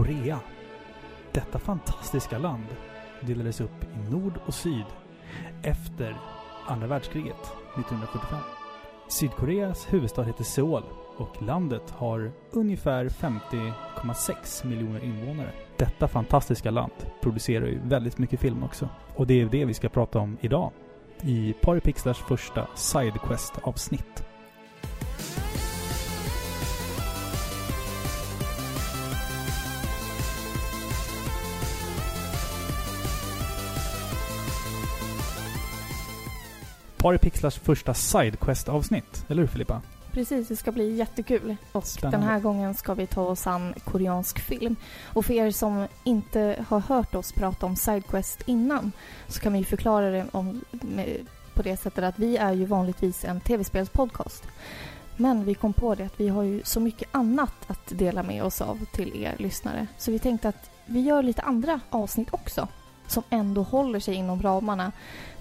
Korea. Detta fantastiska land delades upp i nord och syd efter andra världskriget 1945. Sydkoreas huvudstad heter Seoul och landet har ungefär 50,6 miljoner invånare. Detta fantastiska land producerar ju väldigt mycket film också. Och det är det vi ska prata om idag i Paripixlars första Sidequest-avsnitt. Paripixlars första Sidequest-avsnitt. Eller hur Filippa? Precis, det ska bli jättekul. Och Spännande. den här gången ska vi ta oss an koreansk film. Och för er som inte har hört oss prata om Sidequest innan så kan vi förklara det om, med, på det sättet att vi är ju vanligtvis en tv-spelspodcast. Men vi kom på det att vi har ju så mycket annat att dela med oss av till er lyssnare. Så vi tänkte att vi gör lite andra avsnitt också som ändå håller sig inom ramarna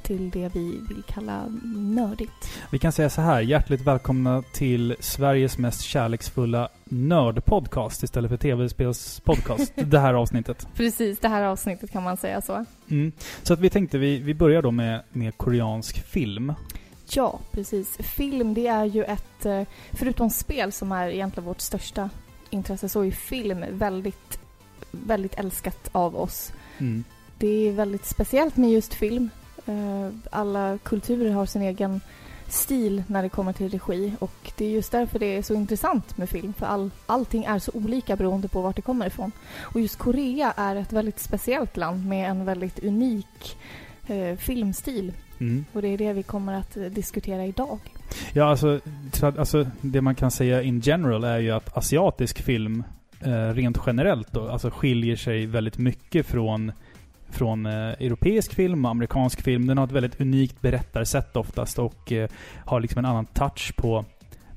till det vi vill kalla nördigt. Vi kan säga så här, hjärtligt välkomna till Sveriges mest kärleksfulla nördpodcast istället för tv-spelspodcast, det här avsnittet. Precis, det här avsnittet kan man säga så. Mm. Så att vi tänkte, vi, vi börjar då med, med koreansk film. Ja, precis. Film, det är ju ett... eh, Förutom spel som är egentligen vårt största intresse så är film väldigt, väldigt älskat av oss. Mm. Det är väldigt speciellt med just film. Eh, Alla kulturer har sin egen stil när det kommer till regi och det är just därför det är så intressant med film för all, allting är så olika beroende på vart det kommer ifrån. Och just Korea är ett väldigt speciellt land med en väldigt unik eh, filmstil Mm. och det är det vi kommer att eh, diskutera idag. Ja, alltså, alltså det man kan säga in general är ju att asiatisk film eh, rent generellt då, alltså skiljer sig väldigt mycket från från eh, europeisk film och amerikansk film. Den har ett väldigt unikt berättarsätt oftast och eh, har liksom en annan touch på...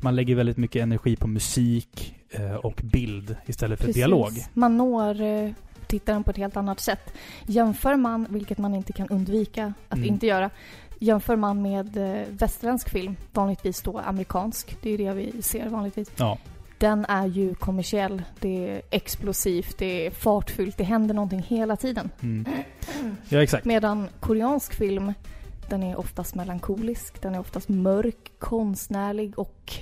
Man lägger väldigt mycket energi på musik eh, och bild istället för dialog. Man når eh, tittaren på ett helt annat sätt. Jämför man, vilket man inte kan undvika att Mm. inte göra, jämför man med eh, västerländsk film, vanligtvis då amerikansk, det är det vi ser vanligtvis. Ja. Den är ju kommersiell, det är explosivt, det är fartfyllt, det händer någonting hela tiden. Mm. Ja, exakt. Medan koreansk film, den är oftast melankolisk, den är oftast mörk, konstnärlig och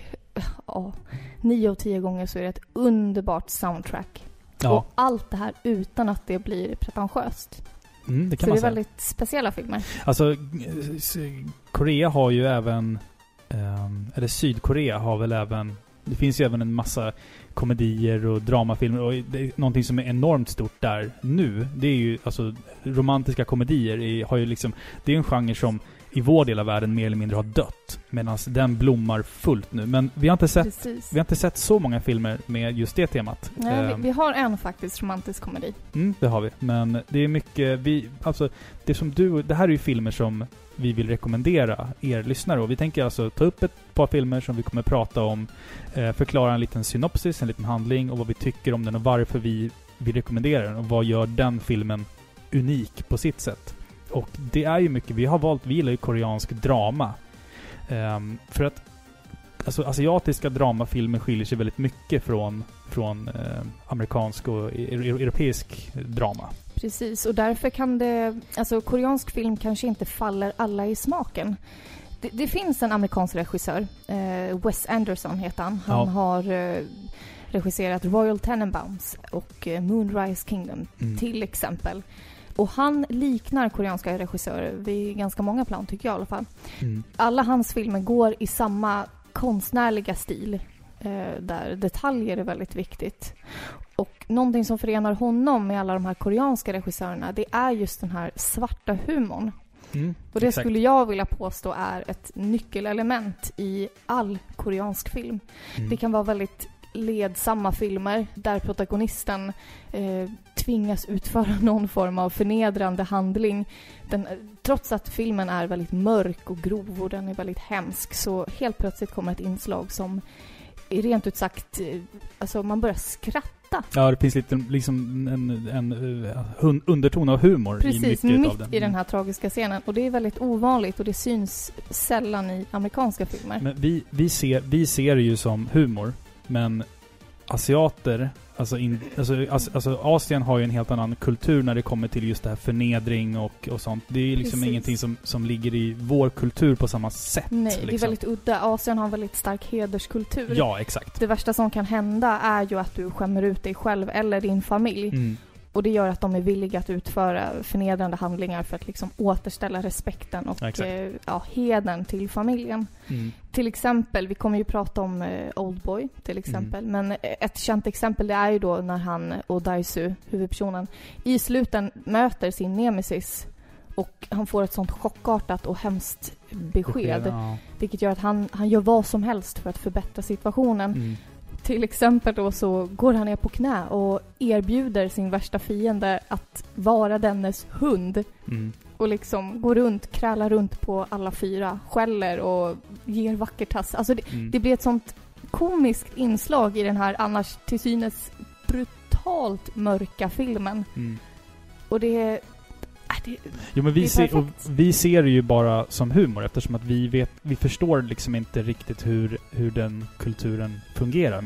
ja, nio av tio gånger så är det ett underbart soundtrack. Ja, Och allt det här utan att det blir pretentiöst. mm, det Så kan det man är säga. väldigt speciella filmer. Alltså, eh, Korea har ju även... ehm, eller Sydkorea har väl även... Det finns ju även en massa komedier och dramafilmer och det någonting som är enormt stort där nu. Det är ju alltså romantiska komedier är, har ju liksom... Det är en genre som i vår del av världen mer eller mindre har dött. Medan den blommar fullt nu. Men vi har inte sett, Precis. vi har inte sett så många filmer med just det temat. Nej, vi, Ehm, vi har en faktiskt romantisk komedi. Mm, det har vi. Men det är mycket, vi, alltså, det som du, det här är ju filmer som vi vill rekommendera er lyssnare och vi tänker alltså ta upp ett par filmer som vi kommer prata om, eh, förklara en liten synopsis, en liten handling och vad vi tycker om den och varför vi vill rekommendera den och vad gör den filmen unik på sitt sätt. Och det är ju mycket, vi har valt, vi gillar ju koreansk drama. Um, för att Alltså asiatiska dramafilmer skiljer sig väldigt mycket från, från eh, amerikansk och e-, e-, e-, europeisk drama. Precis, och därför kan det... Alltså koreansk film kanske inte faller alla i smaken. Det, det finns en amerikansk regissör, eh, Wes Anderson heter han. Han Ja. har eh, regisserat Royal Tenenbaums och eh, Moonrise Kingdom Mm. till exempel. Och han liknar koreanska regissörer vid ganska många plan, tycker jag i alla fall. Mm. Alla hans filmer går i samma konstnärliga stil eh, där detaljer är väldigt viktigt. Och någonting som förenar honom med alla de här koreanska regissörerna det är just den här svarta humorn. Mm. Och det Exakt. skulle jag vilja påstå är ett nyckelelement i all koreansk film. Mm. Det kan vara väldigt ledsamma filmer där protagonisten eh, tvingas utföra någon form av förnedrande handling. Den, trots att filmen är väldigt mörk och grov och den är väldigt hemsk så helt plötsligt kommer ett inslag som rent ut sagt, eh, alltså man börjar skratta. Ja, det finns lite liksom en, en, eh, hun- underton av humor i Precis, mycket mitt av den. i den här tragiska scenen. Och det är väldigt ovanligt och det syns sällan i amerikanska filmer. Men vi, vi, ser, vi ser det ju som humor, men asiater, alltså, in, alltså, alltså Asien har ju en helt annan kultur när det kommer till just det här förnedring och, och sånt. Det är liksom Precis. ingenting som, som ligger i vår kultur på samma sätt. Nej, det är liksom. väldigt udda. Asien har en väldigt stark hederskultur. Ja, exakt. Det värsta som kan hända är ju att du skämmer ut dig själv eller din familj. Mm. Och det gör att de är villiga att utföra förnedrande handlingar för att liksom återställa respekten och eh, ja, hedern till familjen. Mm. Till exempel, vi kommer ju prata om eh, Oldboy till exempel. Men eh, ett känt exempel det är ju då när han, Odaisu, huvudpersonen, i sluten möter sin nemesis och han får ett sånt chockartat och hemskt besked. Ja. Vilket gör att han, han gör vad som helst för att förbättra situationen. Mm. Till exempel då så går han ner på knä och erbjuder sin värsta fiende att vara dennes hund. Mm. Och liksom går runt, krälar runt på alla fyra, skäller och ger vacker tass. Alltså det, Mm. det blir ett sånt komiskt inslag i den här annars till synes brutalt mörka filmen. Mm. Och det det Jo men vi ser, vi ser det ju bara som humor eftersom att vi vet, vi förstår liksom inte riktigt hur, hur den kulturen fungerar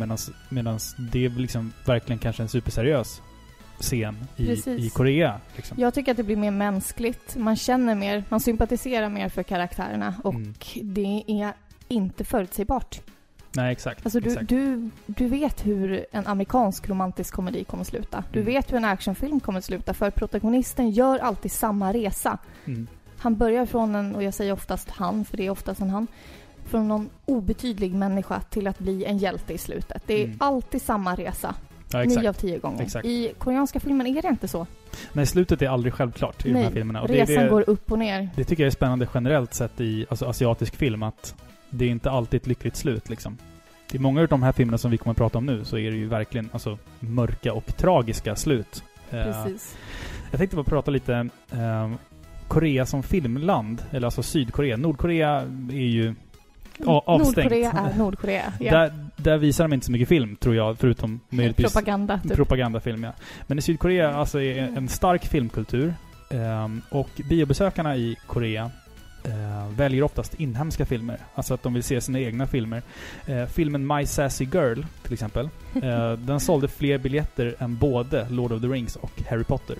medan det är liksom verkligen kanske en superseriös scen i, Precis. i Korea. Liksom. jag tycker att det blir mer mänskligt. Man känner mer, man sympatiserar mer för karaktärerna och Mm. det är inte förutsägbart. Nej exakt. Alltså du, exakt. du, du vet hur en amerikansk romantisk komedi kommer sluta. Du Mm. vet hur en actionfilm kommer sluta för protagonisten gör alltid samma resa. Mm. Han börjar från en, och jag säger oftast han, för det är oftast en han, från någon obetydlig människa till att bli en hjälte i slutet. Det är Mm. alltid samma resa, Ja, nio av tio gånger. Exakt. I koreanska filmen är det inte så. Nej, slutet är aldrig självklart i de här Nej, filmerna. Och det, Resan det, går upp och ner. det tycker jag är spännande generellt sett i alltså, asiatisk film att det är inte alltid ett lyckligt slut liksom. I många av de här filmerna som vi kommer att prata om nu så är det ju verkligen alltså, mörka och tragiska slut. Eh, Precis. Jag tänkte bara prata lite eh, Korea som filmland, eller alltså Sydkorea. Nordkorea är ju a- avstängt. Nordkorea är Nordkorea. Ja. Där, där visar de inte så mycket film, tror jag, förutom möjligtvis Propaganda, typ. propagandafilm. Ja. Men i Sydkorea alltså är en stark filmkultur. ehm, och biobesökarna i Korea eh, väljer oftast inhemska filmer. Alltså att de vill se sina egna filmer. Eh, filmen My Sassy Girl, till exempel. eh, den sålde fler biljetter än både Lord of the Rings och Harry Potter.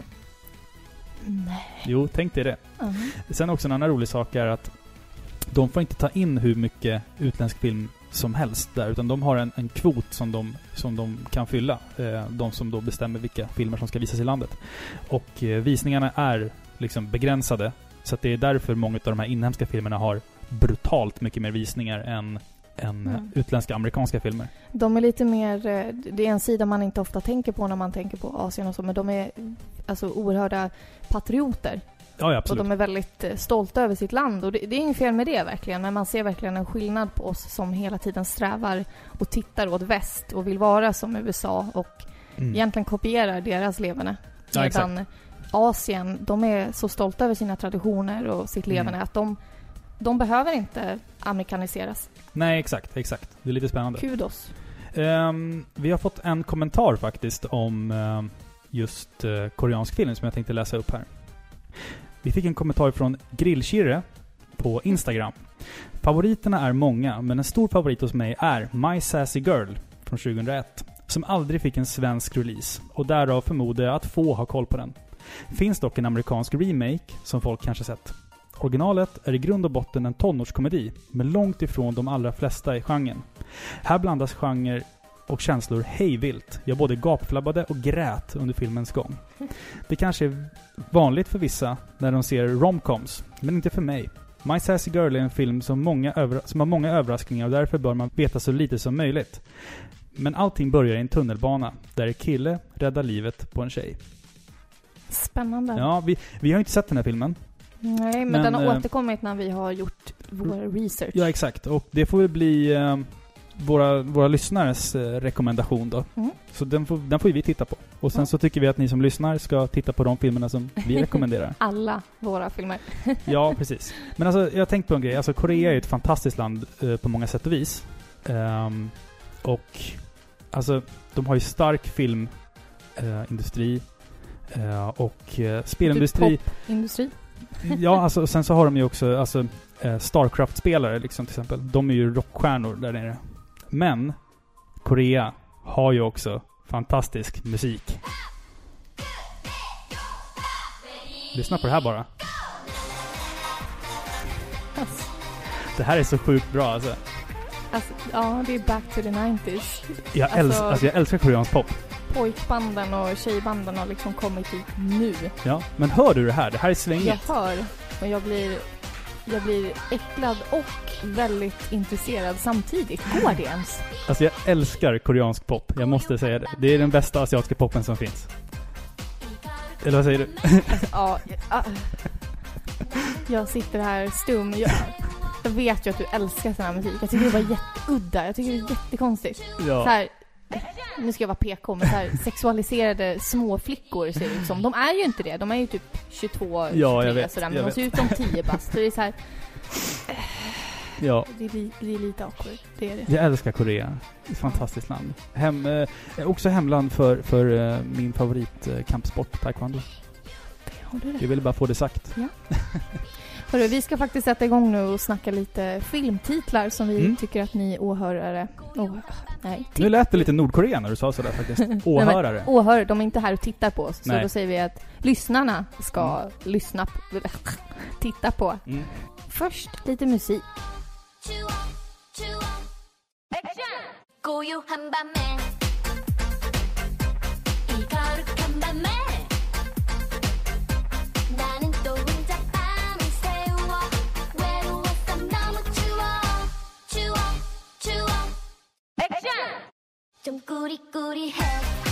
Nej. Jo, tänk dig det. Mhm. Sen också en annan rolig sak är att de får inte ta in hur mycket utländsk film som helst där, utan de har en, en kvot som de, som de kan fylla. Eh, de som då bestämmer vilka filmer som ska visas i landet. Och eh, visningarna är liksom begränsade. Så det är därför många av de här inhemska filmerna har brutalt mycket mer visningar än, än Mm. eh, utländska amerikanska filmer. De är lite mer, eh, det är en sida man inte ofta tänker på när man tänker på Asien och så, men de är alltså oerhörda patrioter. Ja, ja Och absolut. de är väldigt eh, stolta över sitt land. Och det, det är inget fel med det verkligen, men man ser verkligen en skillnad på oss som hela tiden strävar och tittar åt väst och vill vara som USA och Mm. egentligen kopierar deras leverne. Ja. Medan Asien, de är så stolta över sina traditioner och sitt Mm. leverne att de, de behöver inte amerikaniseras. Nej, exakt, exakt. Det är lite spännande. Kudos. Ehm, vi har fått en kommentar faktiskt om ehm, just eh, koreansk film som jag tänkte läsa upp här. Vi fick en kommentar från Grillkirre på Instagram. Favoriterna är många, men en stor favorit hos mig är My Sassy Girl från 2001. Som aldrig fick en svensk release och därav förmodar jag att få har koll på den. Finns dock en amerikansk remake som folk kanske sett. Originalet är i grund och botten en tonårskomedi, men långt ifrån de allra flesta i genren. Här blandas genre och känslor hejvilt. Jag både gapflabbade och grät under filmens gång. Det kanske är vanligt för vissa när de ser romcoms, men inte för mig. My Sassy Girl är en film som, många som har många överraskningar och därför bör man veta så lite som möjligt. Men allting börjar i en tunnelbana, där en kille räddar livet på en tjej. Spännande. Ja, vi, vi har inte sett den här filmen. Nej, men, Men, den har eh, återkommit när vi har gjort vår research. Ja, exakt. Och det får väl bli eh, våra, våra lyssnares eh, rekommendation då. Mm. Så den får, den får vi titta på. Och sen Ja. så tycker vi att ni som lyssnar ska titta på de filmerna som vi rekommenderar. Alla våra filmer. ja, precis. Men alltså, jag har tänkt på en grej. Alltså, Korea är ett fantastiskt land eh, på många sätt och vis. Ehm, och alltså, de har ju stark filmindustri. Eh, och eh, spelindustri. Industri. Ja, alltså, sen så har de ju också alltså, eh, Starcraft-spelare liksom till exempel. De är ju rockstjärnor där nere. Men Korea har ju också fantastisk musik. Lyssna på det här bara. Det här är så sjukt bra alltså. alltså, ja, det är back to the 90s. Jag, Alltså- älsk, alltså jag älskar koreansk pop. Pojkbanden och tjejbanden har liksom kommit hit nu. Ja. Men hör du det här? Det här är Jag svängigt. hör och jag blir, jag blir äcklad och väldigt intresserad samtidigt. Går det ens? Alltså jag älskar koreansk pop. Jag måste säga det. Det är den bästa asiatiska poppen som finns. Eller vad säger du? Alltså, ja, ja. Jag sitter här stum. Jag, jag vet ju att du älskar sån här musik. Jag tycker det var jätteudda. Jag tycker det är jättekonstigt. Så Ja. här, nu ska jag vara PK, men så här sexualiserade småflickor ser det ut som. De är ju inte det. De är ju typ 22, 23 Ja, vet, sådär. Men de ser ut som 10 bast. Så det är så här, ja. det är, det är lite awkward. Det är det. Jag älskar Korea. Ett fantastiskt land. Hem, eh, också hemland för, för eh, min favorit eh, taekwondo. Det? Jag ville bara få det sagt. Hörru, vi ska faktiskt sätta igång nu och snacka lite filmtitlar som vi Mm. tycker att ni åhörare... Åh, nej, Nu lät det lite Nordkorea när du sa sådär faktiskt. Åhörare. åhörare, de är inte här och tittar på oss. Så Nej. då säger vi att lyssnarna ska lyssna på, titta på. Mm. Först lite musik. 추워 추워 고요한 밤에 이 거룩한 밤에 좀 꾸리꾸리해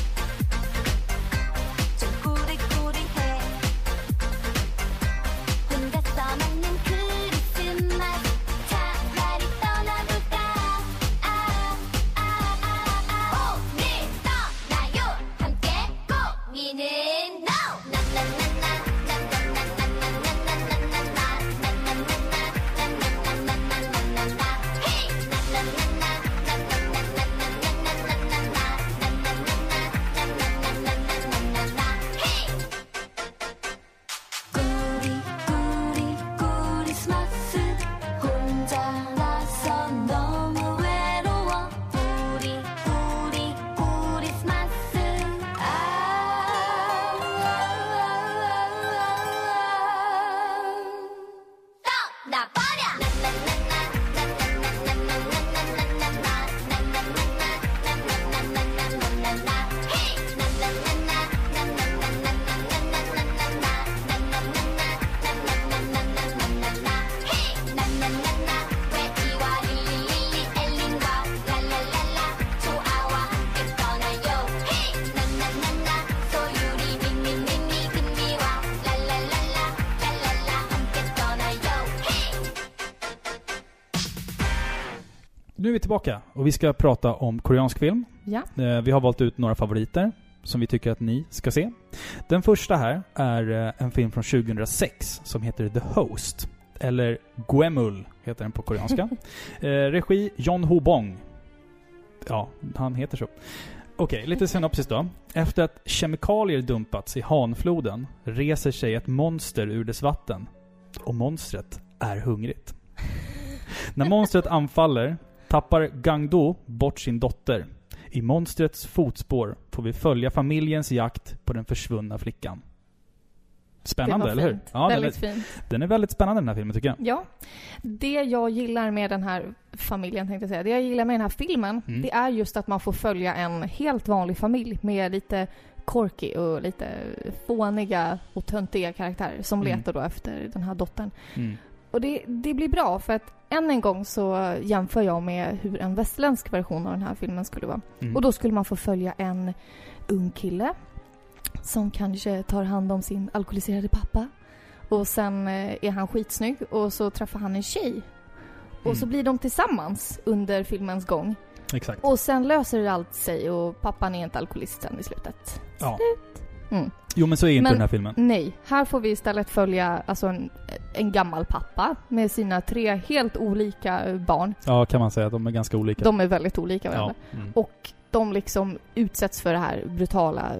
tillbaka och vi ska prata om koreansk film. Ja. Eh, Vi har valt ut några favoriter som vi tycker att ni ska se. Den första här är eh, en film från 2006 som heter The Host. Eller Gwemul heter den på koreanska. eh, regi John Ho Bong. Ja, han heter så. Okej, lite synopsis då. Efter att kemikalier dumpats i Hanfloden reser sig ett monster ur dess vatten. Och monstret är hungrigt. När monstret anfaller tappar Gangdo bort sin dotter. I monstrets fotspår får vi följa familjens jakt på den försvunna flickan. Spännande, eller hur? Ja, den är, väldigt fint. den är väldigt spännande den här filmen tycker jag. Ja. Det jag gillar med den här familjen, tänkte jag säga. Det jag gillar med den här filmen, Mm. det är just att man får följa en helt vanlig familj med lite quirky och lite fåniga och töntiga karaktärer som Mm. letar då efter den här dottern. Mm. Och det, det blir bra för att än en gång så jämför jag med hur en västländsk version av den här filmen skulle vara. Mm. Och då skulle man få följa en ung kille som kanske tar hand om sin alkoholiserade pappa. Och sen eh, är han skitsnygg och så träffar han en tjej. Och så Mm. blir de tillsammans under filmens gång. Exakt. Och sen löser det allt sig och pappan är inte alkoholist sen i slutet. Ja. Mm. Jo men så är inte Men- den här filmen. Nej, här får vi istället följa alltså en, en gammal pappa med sina tre helt olika barn. Ja, kan man säga. De är ganska olika. De är väldigt olika varandra. ja. Mm. Och de liksom utsätts för det här brutala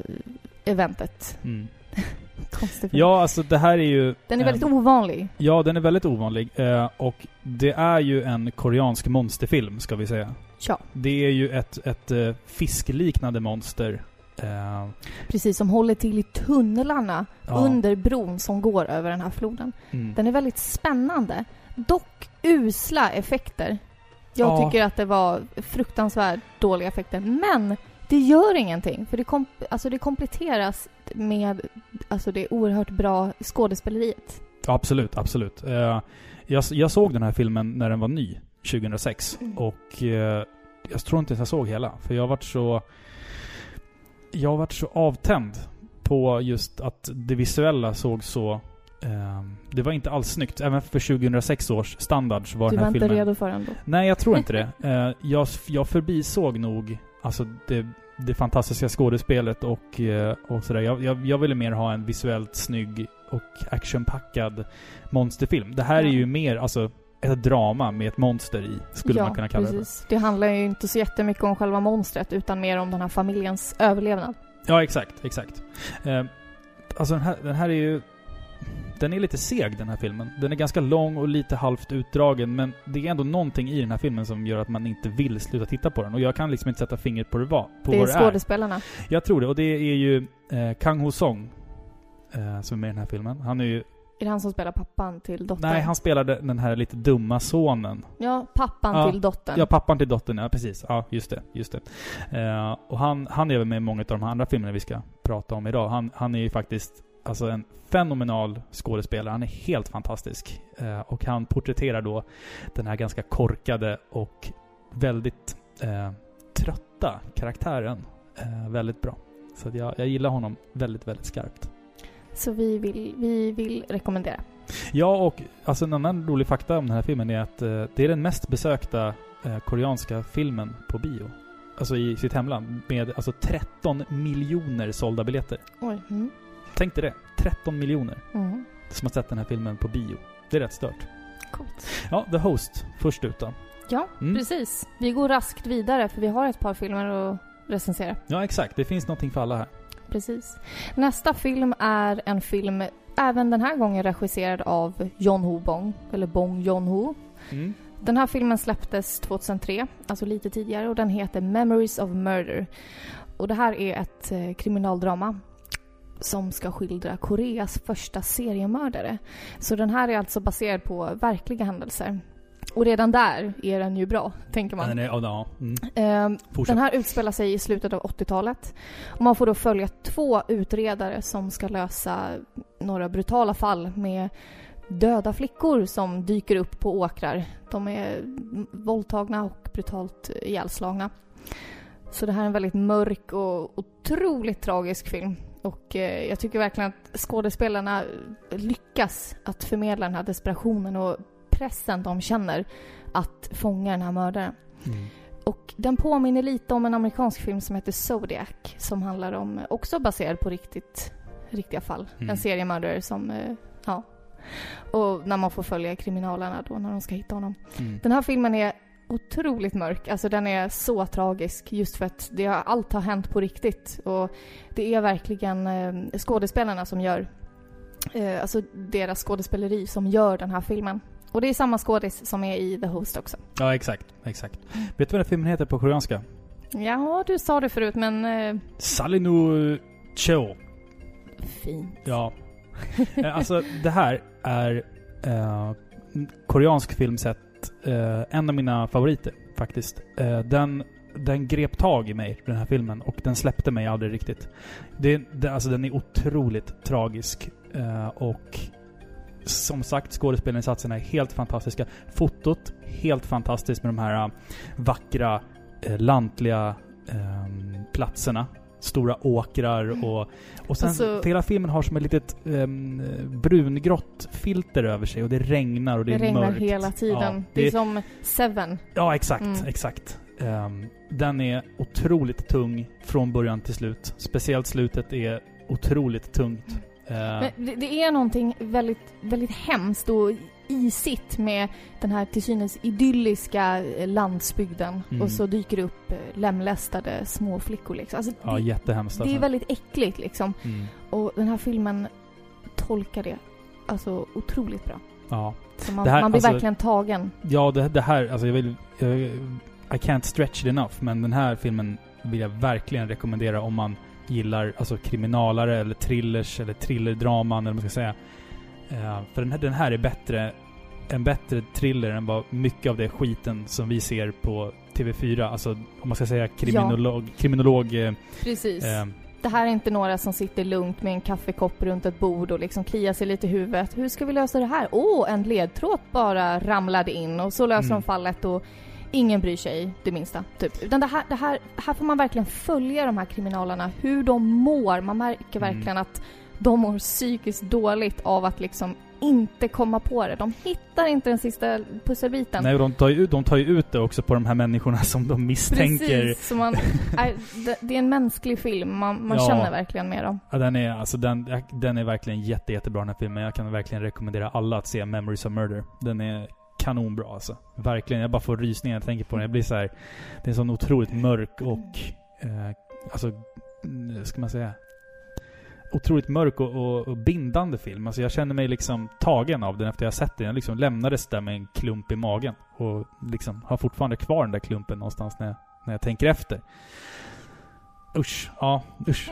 eventet. Mm. konstig film. Ja, alltså det här är ju... Den är väldigt en- ovanlig. Ja, den är väldigt ovanlig. Eh, och det är ju en koreansk monsterfilm, ska vi säga. Ja, Det är ju ett, ett eh, fiskliknande monster. Eh, precis. Som håller till i tunnlarna ja, under bron som går över den här floden. mm. Den är väldigt spännande. Dock usla effekter. Jag Ja. tycker att det var fruktansvärt dåliga effekter. Men det gör ingenting. För det, kom, alltså det kompletteras med alltså det oerhört bra skådespeleriet. Absolut, absolut. Eh, jag, jag såg den här filmen när den var ny, 2006. Mm. Och eh, jag tror inte ens jag såg hela. För jag varit så... Jag varit så avtänd på just att det visuella såg så... Eh, det var inte alls snyggt. Även för 2006 års standard så var Du den var här inte filmen... redo för den då? Nej, jag tror inte det. Eh, jag, jag förbisåg nog alltså det, det fantastiska skådespelet och, eh, och sådär. Jag, jag, jag ville mer ha en visuellt snygg och actionpackad monsterfilm. Det här är Ja. ju mer alltså ett drama med ett monster i, skulle ja, man kunna kalla det precis. Det handlar ju inte så jättemycket om själva monstret utan mer om den här familjens överlevnad. för. Ja, exakt, exakt. Eh, alltså den här, den här är ju... Den är lite seg den här filmen. Den är ganska lång och lite halvt utdragen men det är ändå någonting i den här filmen som gör att man inte vill sluta titta på den. Och jag kan liksom inte sätta fingret på, det på det vad det är. skådespelarna. Jag tror det. Och det är ju eh, Kang Ho Song eh, som är med i den här filmen. Han är ju... Är det han som spelar pappan till dottern? Nej, han spelade den här lite dumma sonen. Ja, pappan Ja, till dottern. Ja, pappan till dottern. Ja, precis. Ja, just det. Just det. Eh, och han, han är väl med i många av de andra filmerna vi ska prata om idag. Han, han är ju faktiskt alltså en fenomenal skådespelare. Han är helt fantastisk. Eh, och han porträtterar då den här ganska korkade och väldigt eh, trötta karaktären eh, väldigt bra. Så jag, jag gillar honom väldigt, väldigt skarpt. Så vi vill, vi vill rekommendera. Ja, och alltså en annan rolig fakta om den här filmen är att eh, det är den mest besökta eh, koreanska filmen på bio. Alltså i sitt hemland. Med alltså 13 miljoner sålda biljetter. Oj. Mm. Tänk dig det. 13 miljoner Mm. som har sett den här filmen på bio. Det är rätt stört. Coolt. Ja, The Host. Först ut då. Ja, Mm. precis. Vi går raskt vidare för vi har ett par filmer att recensera. Ja, exakt. Det finns någonting för alla här. Precis. Nästa film är en film, även den här gången regisserad av John Ho Bong, eller Bong Joon-Ho. Mm. Den här filmen släpptes 2003, alltså lite tidigare, och den heter Memories of Murder. Och det här är ett eh, kriminaldrama som ska skildra Koreas första seriemördare. Så den här är alltså baserad på verkliga händelser. Och redan där är den ju bra, tänker man. Den är, ja. Mm. Ehm, den här utspelar sig i slutet av 80-talet. Och man får då följa två utredare som ska lösa några brutala fall med döda flickor som dyker upp på åkrar. De är våldtagna och brutalt ihjälslagna. Så det här är en väldigt mörk och otroligt tragisk film. Och eh, jag tycker verkligen att skådespelarna lyckas att förmedla den här desperationen och pressen de känner att fånga den här mördaren. Mm. Och den påminner lite om en amerikansk film som heter Zodiac som handlar om, också baserad på riktigt, riktiga fall. Mm. En seriemördare som, eh, ja. Och när man får följa kriminalerna då när de ska hitta honom. Mm. Den här filmen är otroligt mörk. Alltså den är så tragisk just för att det har, allt har hänt på riktigt. Och det är verkligen eh, skådespelarna som gör, eh, alltså deras skådespeleri som gör den här filmen. Och det är samma skådis som är i The Host också. Ja, exakt. Exakt. Vet du vad den filmen heter på koreanska? Ja, du sa det förut men eh, Salinu Cho. fint. Ja. Eh, alltså, det här är eh, koreansk film sett eh, en av mina favoriter faktiskt. Eh, den, den grep tag i mig, den här filmen, och den släppte mig aldrig riktigt. Det, det, alltså, den är otroligt tragisk. Eh, och som sagt, skådespelarinsatserna är helt fantastiska. Fotot, helt fantastiskt med de här eh, vackra, eh, lantliga eh, platserna. Stora åkrar och... Och sen, Alltså- hela filmen har som ett litet um, brungrått filter över sig och det regnar och det, Det, är regnar mörkt. hela tiden. Ja, det, det, är som Seven. ja exakt, Mm. exakt. Ehm, den är otroligt tung från början till slut. Speciellt slutet är otroligt tungt. Ehm, Men det, är någonting väldigt, väldigt hemskt och isigt med den här till synes idylliska eh, landsbygden. Mm. Och så dyker det upp eh, lemlästade små flickor liksom. Alltså, ja, det, jättehemskt det alltså. är väldigt äckligt liksom. Mm. Och den här filmen tolkar det alltså otroligt bra. Ja. Så man, här- man blir alltså- verkligen tagen. Ja, det, det här, alltså jag vill... Jag, I can't stretch it enough, men den här filmen vill jag verkligen rekommendera om man gillar alltså kriminalare eller thrillers eller thrillerdraman eller vad man ska säga. Eh, för den här, den här är bättre, en bättre thriller än vad mycket av det skiten som vi ser på TV4. Alltså om man ska säga kriminolog, kriminolog eh, Precis. eh, Det här är inte några som sitter lugnt med en kaffekopp runt ett bord och liksom kliar sig lite i huvudet. Hur ska vi lösa det här? Åh, en ledtråd bara ramlade in och så löser Mm. de fallet och ingen bryr sig det minsta. Typ. Utan det här, det här, här får man verkligen följa de här kriminalerna, hur de mår. Man märker Mm. verkligen att de mår psykiskt dåligt av att liksom inte komma på det. De hittar inte den sista pusselbiten. Nej, de tar, ju, de tar ju ut det också på de här människorna som de misstänker. Precis, så man, är, det, det är en mänsklig film. Man, man Ja. känner verkligen med dem. Ja, den är, alltså den, den är verkligen jätte, jättebra den här filmen. Jag kan verkligen rekommendera alla att se Memories of Murder. Den är kanonbra alltså. Verkligen. Jag bara får rysningar när jag tänker på den. Jag blir så här. Det är en sån otroligt mörk och... Eh, alltså... Mm, ska man säga? Otroligt mörk och, och, och bindande film. Alltså jag känner mig liksom tagen av den efter jag sett den. Jag liksom lämnades där med en klump i magen. Och liksom har fortfarande kvar den där klumpen någonstans när jag, när jag tänker efter. Usch. Ja, usch.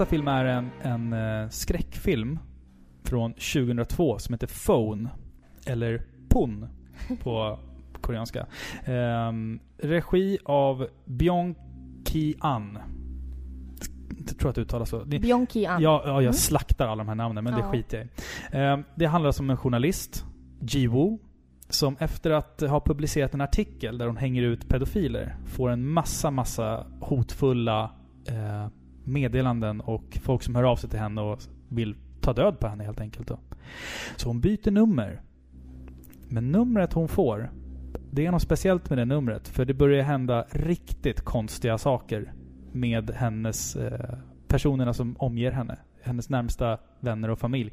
Nästa film är en, en eh, skräckfilm från 2002 som heter Phone. Eller Pon på koreanska. Ehm, regi av Byung Ki-an. Jag tror att det uttalas så. Det, Byung Ki-an. Ja, ja, jag Mm. slaktar alla de här namnen, men det Ja. skiter jag i. Ehm, Det handlar om en journalist, Ji-Woo, som efter att ha publicerat en artikel där hon hänger ut pedofiler, får en massa, massa hotfulla eh, meddelanden och folk som hör av sig till henne och vill ta död på henne helt enkelt. Då. Så hon byter nummer. Men numret hon får, det är något speciellt med det numret. För det börjar hända riktigt konstiga saker med hennes eh, personerna som omger henne. Hennes närmsta vänner och familj.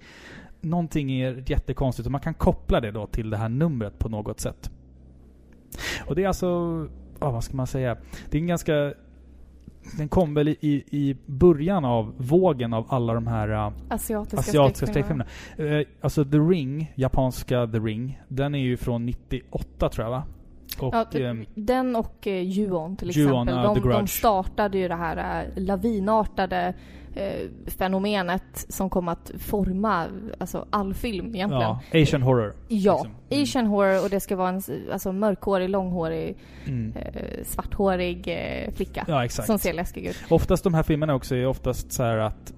Någonting är jättekonstigt och man kan koppla det då till det här numret på något sätt. Och det är alltså, ja vad ska man säga? Det är en ganska... Den kom väl i, i början av vågen av alla de här uh, Asiatiska, asiatiska skräckfilmer. skräckfilmerna. Eh, alltså The Ring, japanska The Ring, den är ju från 98 tror jag va? Och, Ja, t- ehm, den och eh, Ju-On till Ju-On, exempel. The de, de startade ju det här eh, lavinartade fenomenet som kom att forma alltså, all film egentligen. ja, Asian horror. Ja, liksom. Mm. Asian horror och det ska vara en alltså, mörkhårig, långhårig, Mm. eh, svarthårig eh, flicka. Ja. Som ser läskig ut. Oftast de här filmerna också är oftast så här att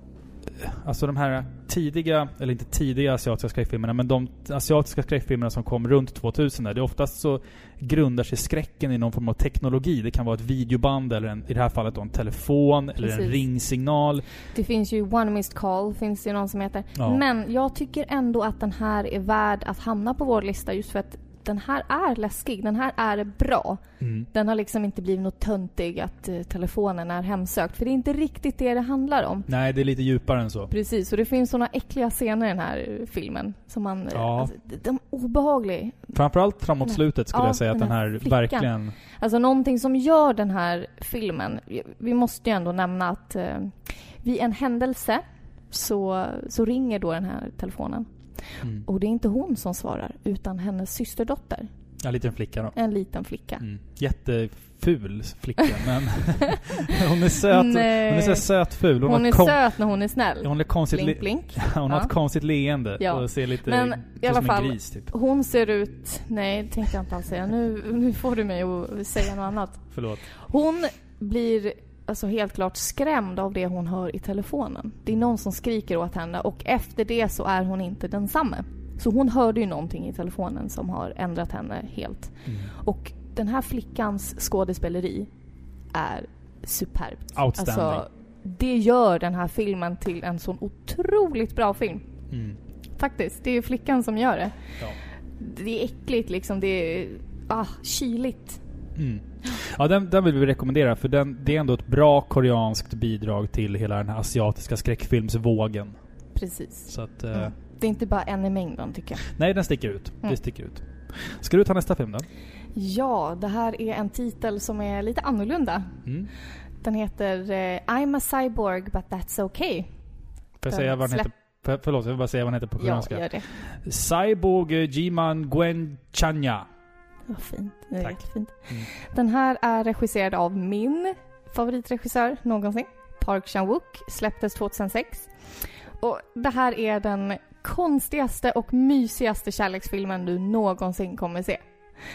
Alltså de här tidiga, eller inte tidiga asiatiska skräckfilmerna, men de asiatiska skräckfilmerna som kom runt 2000 där, det oftast så grundar sig skräcken i någon form av teknologi. Det kan vara ett videoband eller en, i det här fallet då en telefon eller en Precis. ringsignal. Det finns ju One Missed Call, finns det någon som heter. Ja. Men jag tycker ändå att den här är värd att hamna på vår lista just för att den här är läskig. Den här är bra. Mm. Den har liksom inte blivit något töntig att eh, telefonen är hemsökt. För det är inte riktigt det det handlar om. Nej, det är lite djupare än så. Precis, och det finns såna äckliga scener i den här eh, filmen. Som man... eh, Ja. Alltså, de är obehagliga. Framförallt framåt Den här- slutet skulle ja, jag säga att den den här här flickan. verkligen... Alltså någonting som gör den här filmen... Vi måste ju ändå nämna att eh, vid en händelse så, så ringer då den här telefonen. Mm. Och det är inte hon som svarar, utan hennes systerdotter. Ja, liten flicka då. En liten flicka. Mm. Jätteful flicka, men hon är söt. Hon Nej. är så söt ful. Hon har är söt när hon är snäll. Hon är konstigt Blink, blink. Hon har Ja. ett konstigt leende Ja. och ser lite Men i alla som fall- en gris typ. Hon ser ut... Nej, det tänkte jag inte alls säga. Nu, nu får du mig att säga något annat. Förlåt. Hon blir alltså helt klart skrämd av det hon hör i telefonen. Det är någon som skriker åt henne och efter det så är hon inte densamme. Så hon hörde ju någonting i telefonen som har ändrat henne helt. Mm. Och den här flickans skådespeleri är superbt. Outstanding. Alltså, det gör den här filmen till en sån otroligt bra film. Mm. Faktiskt. Det är flickan som gör det. Ja. Det är äckligt liksom. Det är ah, kyligt. Mm. Ja, den, den vill vi rekommendera för den, det är ändå ett bra koreanskt bidrag till hela den här asiatiska skräckfilmsvågen. Precis. Så att, eh, Mm. Det är inte bara en i mängden tycker jag. nej den sticker ut. Mm. Det sticker ut. Ska du ta nästa film då? Ja, det här är en titel som är lite annorlunda. Mm. Den heter eh, I'm a cyborg but that's okay. Får jag säga vad den heter? För, förlåt, jag vill bara säga vad den heter på Ja, koreanska. gör det. Cyborg Jiman Gwen Chanya. Vad fint. Det är Tack. jättefint. Mm. Den här är regisserad av min favoritregissör någonsin. Park Chan-wook. Släpptes 2006. Och det här är den konstigaste och mysigaste kärleksfilmen du någonsin kommer se.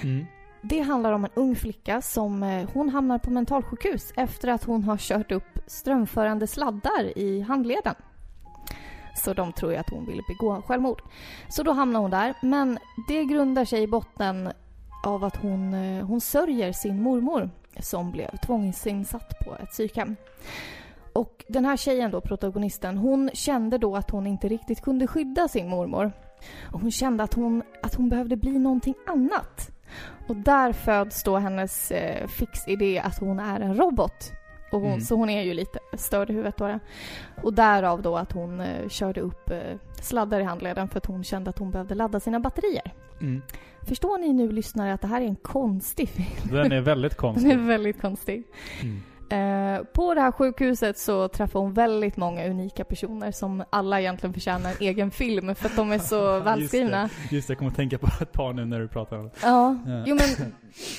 Mm. Det handlar om en ung flicka som eh, hon hamnar på mentalsjukhus efter att hon har kört upp strömförande sladdar i handleden. Så de tror ju att hon ville begå självmord. Så då hamnar hon där. Men det grundar sig i botten av att hon, eh, hon sörjer sin mormor som blev tvångsinsatt på ett psykhem. Och den här tjejen då, protagonisten, hon kände då att hon inte riktigt kunde skydda sin mormor. Och hon kände att hon, att hon behövde bli någonting annat. Och där föds då hennes eh, fixidé att hon är en robot. Och hon, Mm. Så hon är ju lite störd i huvudet då. Och därav då att hon eh, körde upp eh, sladdar i handleden för att hon kände att hon behövde ladda sina batterier. Mm. Förstår ni nu lyssnare att det här är en konstig film? Den är väldigt Den konstig. är väldigt konstig. Mm. Eh, på det här sjukhuset så träffar hon väldigt många unika personer som alla egentligen förtjänar en egen film för att de är så välskrivna. Just det, jag kommer att tänka på ett par nu när du pratar om det. Ja, Ja. jo men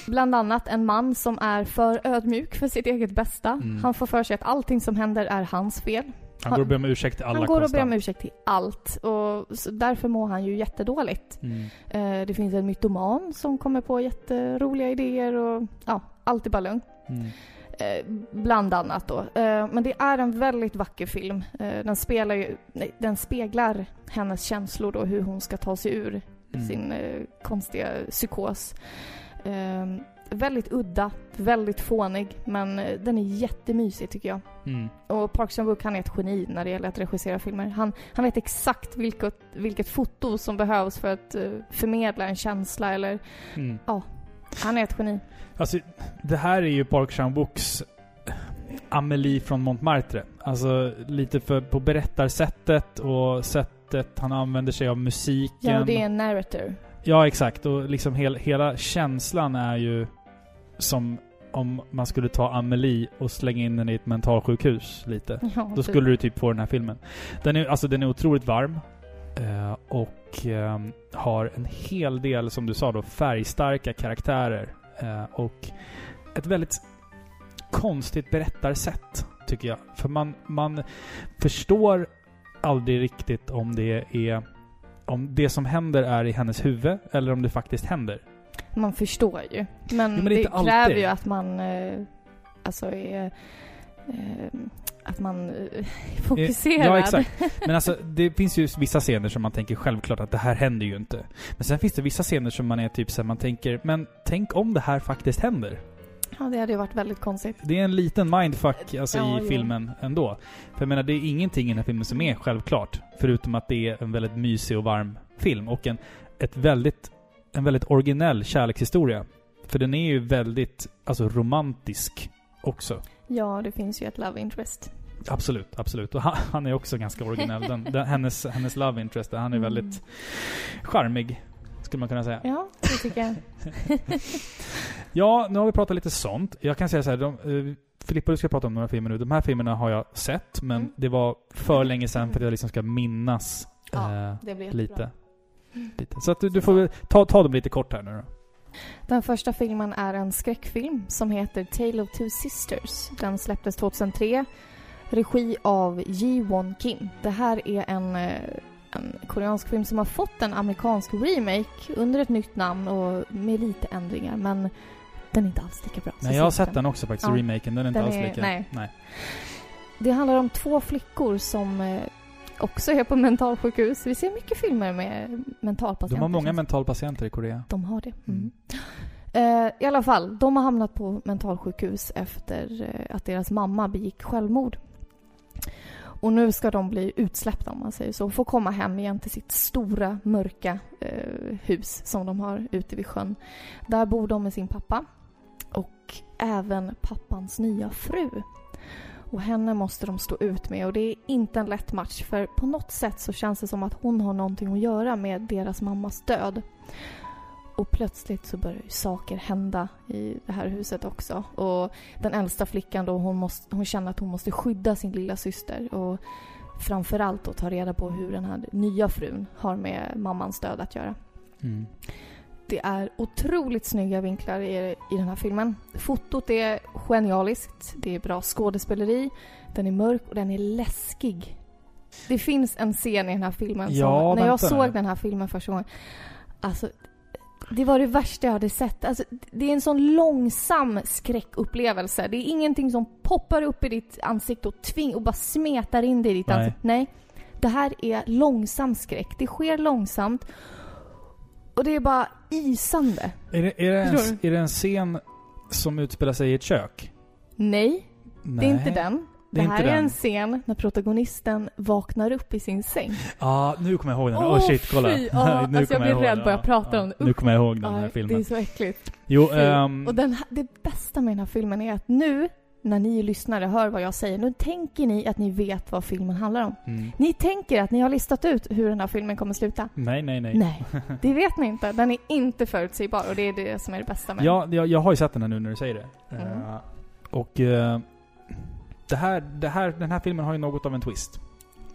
bland annat en man som är för ödmjuk för sitt eget bästa. Mm. Han får för sig att allting som händer är hans fel. Han går och ber om ursäkt till alla han går och ber om konstant. ursäkt till allt och därför mår han ju jättedåligt. Mm. Eh, det finns en mytoman som kommer på jätteroliga idéer och ja, allt är bara lögn. Mm. Eh, bland annat då. Eh, men det är en väldigt vacker film. Den, spelar ju, den speglar hennes känslor då, hur hon ska ta sig ur Mm. sin konstiga psykos. Eh, väldigt udda, väldigt fånig, men eh, den är jättemysig tycker jag. Mm. Och Park Chan-wook han är ett geni när det gäller att regissera filmer. Han, han vet exakt vilket, vilket foto som behövs för att eh, förmedla en känsla eller... Mm. Han är ett geni. Alltså, det här är ju Park Chan-wooks Amelie från Montmartre. Alltså lite för på berättarsättet och sättet han använder sig av musiken. Ja, det är en narrator. Ja, exakt. Och liksom hel, hela känslan är ju som om man skulle ta Amelie och slänga in den i ett mentalsjukhus lite. Ja, Då typ. skulle du typ få den här filmen. Den är, alltså den är otroligt varm. eh, och eh, har en hel del, som du sa då, färgstarka karaktärer. Eh, och ett väldigt konstigt berättarsätt, tycker jag. För man, man förstår aldrig riktigt om det är om det som händer är i hennes huvud eller om det faktiskt händer. Man förstår ju. Men, Jo, men det alltid. kräver ju att man eh, alltså är... Eh, att man eh, är fokuserad. Ja, exakt. Men alltså, det finns ju vissa scener som man tänker självklart att det här händer ju inte. Men sen finns det vissa scener som man är typ så här, man tänker, men tänk om det här faktiskt händer. Ja, det hade ju varit väldigt konstigt. Det är en liten mindfuck alltså, Ja, i jo. filmen ändå. För jag menar, det är ingenting i den här filmen som är självklart. Förutom att det är en väldigt mysig och varm film. Och en, ett väldigt, en väldigt originell kärlekshistoria. För den är ju väldigt, alltså romantisk också. Ja, det finns ju ett love interest. Absolut, absolut. Och han, han är också ganska originell. Den, den, hennes, hennes love interest, han är Mm. väldigt charmig. Skulle man kunna säga. Ja, det tycker jag. Ja, nu har vi pratat lite sånt. Jag kan säga så här, de, eh, Filippa du ska prata om några filmer nu. De här filmerna har jag sett, men Mm. det var för länge sedan för att jag liksom ska minnas Ja, eh, Det blir lite. jättebra. lite. Så att du, du får ta, ta dem lite kort här nu då. Den första filmen är en skräckfilm som heter Tale of Two Sisters. Den släpptes 2003. Regi av Ji Won Kim. Det här är en, eh, en koreansk film som har fått en amerikansk remake under ett nytt namn och med lite ändringar. Men den är inte alls lika bra. Nej, jag har se sett den också faktiskt, Ja. remaken. Den är inte Den alls är- lika... nej. nej. Det handlar om två flickor som eh, också är på mentalsjukhus. Vi ser mycket filmer med mentalpatienter. De har många mentalpatienter i Korea. De har det. Mm. Mm. Eh, I alla fall, de har hamnat på mentalsjukhus efter eh, att deras mamma begick självmord. Och nu ska de bli utsläppta om man säger så. och Få komma hem igen till sitt stora mörka eh, hus som de har ute vid sjön. Där bor de med sin pappa och även pappans nya fru. Och henne måste de stå ut med och det är inte en lätt match för på något sätt så känns det som att hon har någonting att göra med deras mammas död. Och plötsligt så börjar ju saker hända i det här huset också. Och den äldsta flickan då, hon, måste, hon känner att hon måste skydda sin lilla syster och framförallt då ta reda på hur den här nya frun har med mammans död att göra. Mm. Det är otroligt snygga vinklar i, i den här filmen. Fotot är genialiskt, det är bra skådespeleri, den är mörk och den är läskig. Det finns en scen i den här filmen som, Ja, när jag såg den här filmen första gången, alltså det var det värsta jag hade sett. Alltså, det är en sån långsam skräckupplevelse. Det är ingenting som poppar upp i ditt ansikte och, tving och bara smetar in det i ditt Nej. ansikte. Nej. Det här är långsam skräck. Det sker långsamt. Och det är bara isande. Är, det, är, det en, är det en scen som utspelar sig i ett kök? Nej, det är inte Nej. den. Det Det, är här är den. en scen när protagonisten vaknar upp i sin säng. Ja, nu kommer jag ihåg den. Åh Åh, shit, kolla. fy, ja, Nu alltså, jag kommer blir rädd bara jag pratar om det. Nu kommer jag ihåg den här det är filmen. så äckligt. Jo, ehm, Och den, det bästa med den här filmen är att nu, när ni lyssnare hör vad jag säger, nu tänker ni att ni vet vad filmen handlar om. mm. Ni tänker att ni har listat ut hur den här filmen kommer sluta. Nej, nej, nej. Nej, det vet ni inte. Den är inte förutsägbar och det är det som är det bästa med den. Ja, jag, jag har ju sett den här nu när du säger det. Mm. Eh, och eh, det här, det här, den här filmen har ju något av en twist.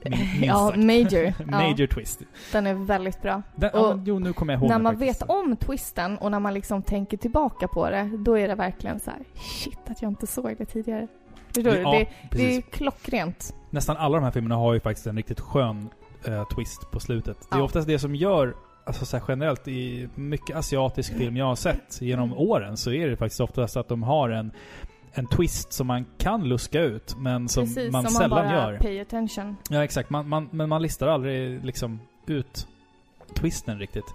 Min, Ja, sagt. major. Major Ja, twist. den är väldigt bra. Den, Och jo, nu kommer jag ihåg när man faktiskt. vet om twisten och när man liksom tänker tillbaka på det, då är det verkligen så här: shit att jag inte såg det tidigare. Du? Ja, det, det är klockrent. Nästan alla de här filmerna har ju faktiskt en riktigt skön eh, twist på slutet. Det är Ja. oftast det som gör, alltså så här generellt i mycket asiatisk film jag har sett genom åren, så är det faktiskt oftast att de har en, en twist som man kan luska ut, men som Precis, man som sällan man bara gör. pay attention. Ja, exakt. Man, man, men man listar aldrig liksom ut twisten riktigt.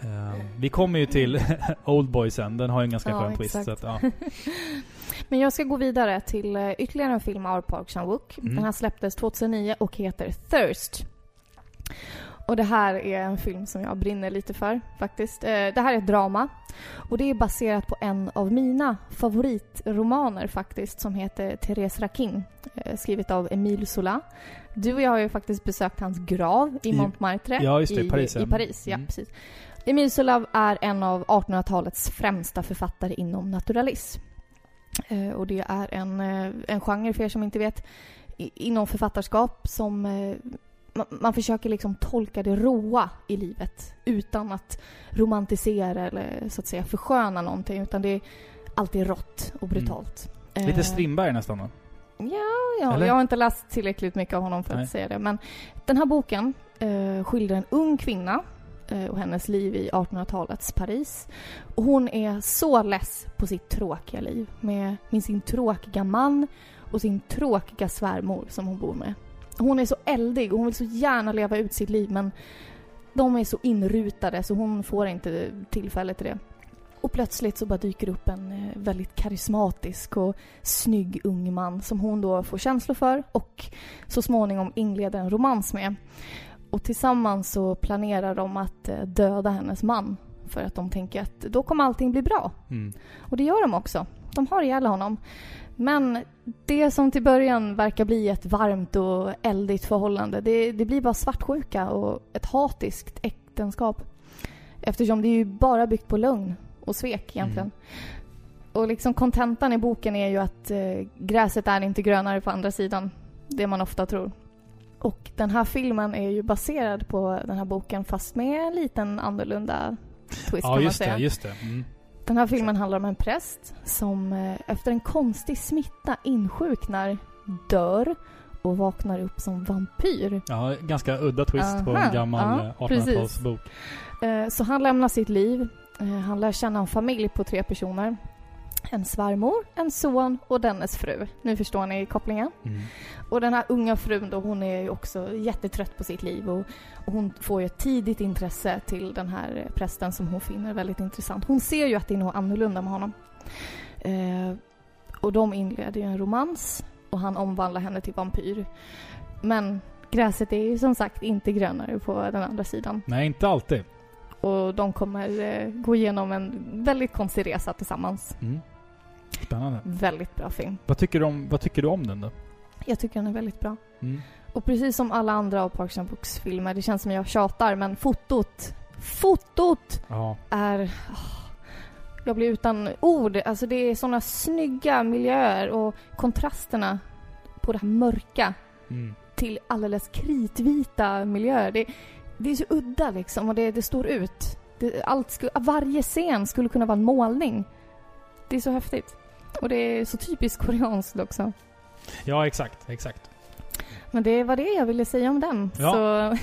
Eh, vi kommer ju till Oldboy sen, den har ju en ganska Ja, skön twist. Så att, ja. Men jag ska gå vidare till eh, ytterligare en film av Park Chan-wook. Mm. Den här släpptes 2009 och heter Thirst. Och det här är en film som jag brinner lite för faktiskt. Eh, Det här är ett drama. Och det är baserat på en av mina favoritromaner faktiskt som heter Therese Rakin. eh, Skrivet av Emile Zola. Du och jag har ju faktiskt besökt hans grav i I- Montmartre. ja, just det, i Paris, ja. I Paris, ja Mm. precis. Emile Zola är en av 1800-talets främsta författare inom naturalism. Eh, och det är en, en genre, för er som inte vet, inom författarskap som man, man försöker liksom tolka det råa i livet utan att romantisera eller så att säga försköna någonting, utan det är alltid rått och brutalt. Lite Eh, Strindberg nästan då. Ja, ja Eller? jag har inte läst tillräckligt mycket av honom för Nej. att säga det. Men den här boken eh, skildrar en ung kvinna eh, och hennes liv i 1800-talets Paris. Och hon är så less på sitt tråkiga liv med, med sin tråkiga man och sin tråkiga svärmor som hon bor med. Hon är så eldig och hon vill så gärna leva ut sitt liv men de är så inrutade så hon får inte tillfälle till det. Och plötsligt så bara dyker upp en eh, väldigt karismatisk och snygg ung man som hon då får känslor för och så småningom inleder en romans med. Och tillsammans så planerar de att eh, döda hennes man för att de tänker att då kommer allting bli bra. Mm. Och det gör de också. De har ihjäl honom. Men det som till början verkar bli ett varmt och eldigt förhållande, det, det blir bara svartsjuka och ett hatiskt äktenskap. Eftersom det är ju bara byggt på lögn och svek egentligen. Och liksom kontentan i boken är ju att eh, gräset är inte grönare på andra sidan. Det man ofta tror. Och den här filmen är ju baserad på den här boken fast med en liten annorlunda twist kan Ja, man just säga. det. Just det. Mm. Den här filmen handlar om en präst som eh, efter en konstig smitta insjuknar, dör och vaknar upp som vampyr. Ja, ganska udda twist på Aha, en gammal ja, eh, 1800-talsbok. Eh, Så han lämnar sitt liv. Eh, Han lär känna en familj på tre personer. En svärmor, en son och dennes fru. Nu förstår ni kopplingen. Mm. Och den här unga frun då, hon är ju också jättetrött på sitt liv och, och hon får ju ett tidigt intresse till den här eh, prästen som hon finner väldigt intressant. Hon ser ju att det är något annorlunda med honom. Eh, och de inleder ju en romans och han omvandlar henne till vampyr. Men gräset är ju som sagt inte grönare på den andra sidan. Nej, inte alltid. Och de kommer eh, gå igenom en väldigt konstig resa tillsammans. Mm. Spännande. Väldigt bra film. Vad tycker, du om, vad tycker du om den då? Jag tycker den är väldigt bra. Mm. Och precis som alla andra av Parks and Books filmer, det känns som jag tjatar, men fotot, fotot Ja. är... jag blir utan ord. Alltså det är såna snygga miljöer och kontrasterna på det här mörka Mm. till alldeles kritvita miljöer. Det, det är så udda liksom och det, det står ut. Det, allt sku, varje scen skulle kunna vara en målning. Det är så häftigt. Och det är så typiskt koreanskt också. Ja, exakt. Exakt. Men det var det jag ville säga om den. Ja. Så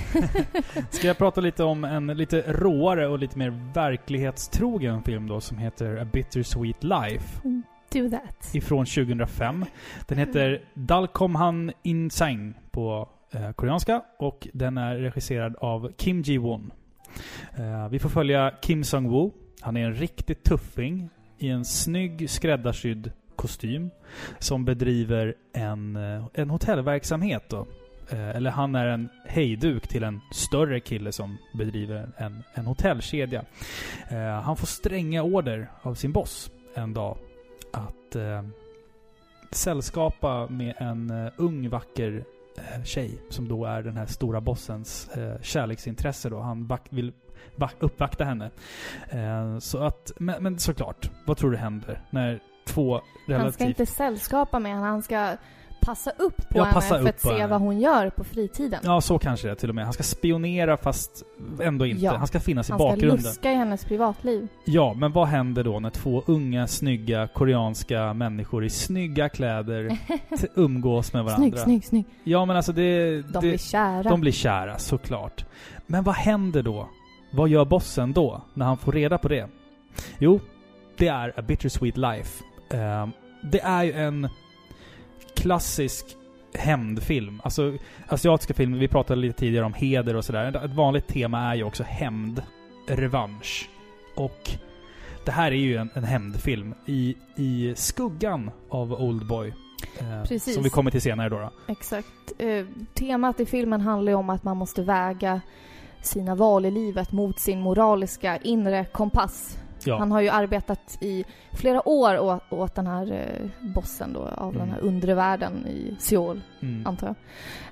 Ska jag prata lite om en lite råare och lite mer verklighetstrogen film då som heter A Bittersweet Life do that. ifrån 2005. Den heter Dalkomhan Insang på eh, koreanska och den är regisserad av Kim Ji-won. Eh, vi får följa Kim Sung-woo. Han är en riktigt tuffing i en snygg skräddarsydd kostym som bedriver en, eh, en hotellverksamhet då. Eh, eller han är en hejduk till en större kille som bedriver en, en hotellkedja. Eh, han får stränga order av sin boss en dag att eh, sällskapa med en ung vacker tjej som då är den här stora bossens eh, kärleksintresse då. Han vak- vill uppvakta henne. Eh, så att, men, men såklart, vad tror du händer när två Han ska relativt... inte sällskapa med henne, han ska passa upp på Ja, henne för att se henne. vad hon gör på fritiden. Ja, så kanske det är till och med. Han ska spionera fast ändå inte. Ja. Han ska finnas i han ska bakgrunden. luska i hennes privatliv. Ja, men vad händer då när två unga, snygga, koreanska människor i snygga kläder umgås med varandra? Snygg, snygg, snygg. Ja, men alltså det... De det blir kära. de blir kära, såklart. Men vad händer då? Vad gör bossen då, när han får reda på det? Jo, det är A Bittersweet Life. Ehm, det är ju en klassisk hämndfilm. Alltså, asiatiska filmer, vi pratade lite tidigare om heder och sådär. Ett vanligt tema är ju också hämnd, revansch. Och det här är ju en, en hämndfilm i, i skuggan av Oldboy. Eh, Precis. Som vi kommer till senare då. då. Exakt. Eh, temat i filmen handlar ju om att man måste väga sina val i livet mot sin moraliska inre kompass. Ja. Han har ju arbetat i flera år åt, åt den här eh, bossen då, av den Mm. här undre världen i Seoul, Mm. antar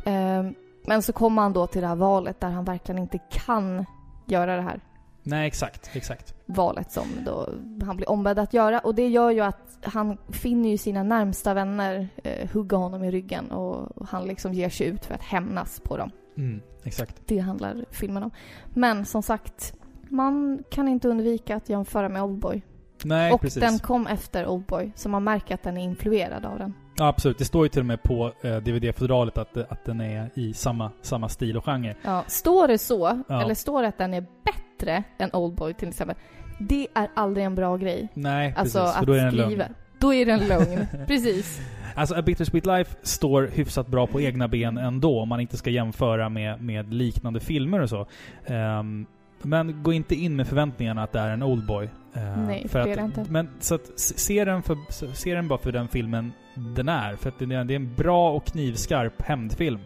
jag. Eh, men så kommer han då till det här valet där han verkligen inte kan göra det här Nej, exakt. Exakt. valet som då han blir ombedd att göra. Och det gör ju att han finner ju sina närmsta vänner eh, hugga honom i ryggen och han liksom ger sig ut för att hämnas på dem. Mm, exakt. Det handlar filmen om. Men som sagt, man kan inte undvika att jämföra med Oldboy. Nej, och precis. den kom efter Oldboy, så man märker att den är influerad av den. Ja, absolut. Det står ju till och med på eh, DVD-fodralet att, att den är i samma, samma stil och genre. Ja, står det så, Ja. eller står det att den är bättre än Oldboy till exempel, det är aldrig en bra grej. Nej, Alltså precis. För att då är det en skriva. lögn. Då är det en lögn. Precis. Alltså, A Bittersweet Life står hyfsat bra på egna ben ändå, om man inte ska jämföra med, med liknande filmer och så. Ehm, men gå inte in med förväntningarna att det är en Oldboy. Uh, Nej, för det är det inte. Men så att se den, för, se den bara för den filmen den är. För att det är en bra och knivskarp hämndfilm.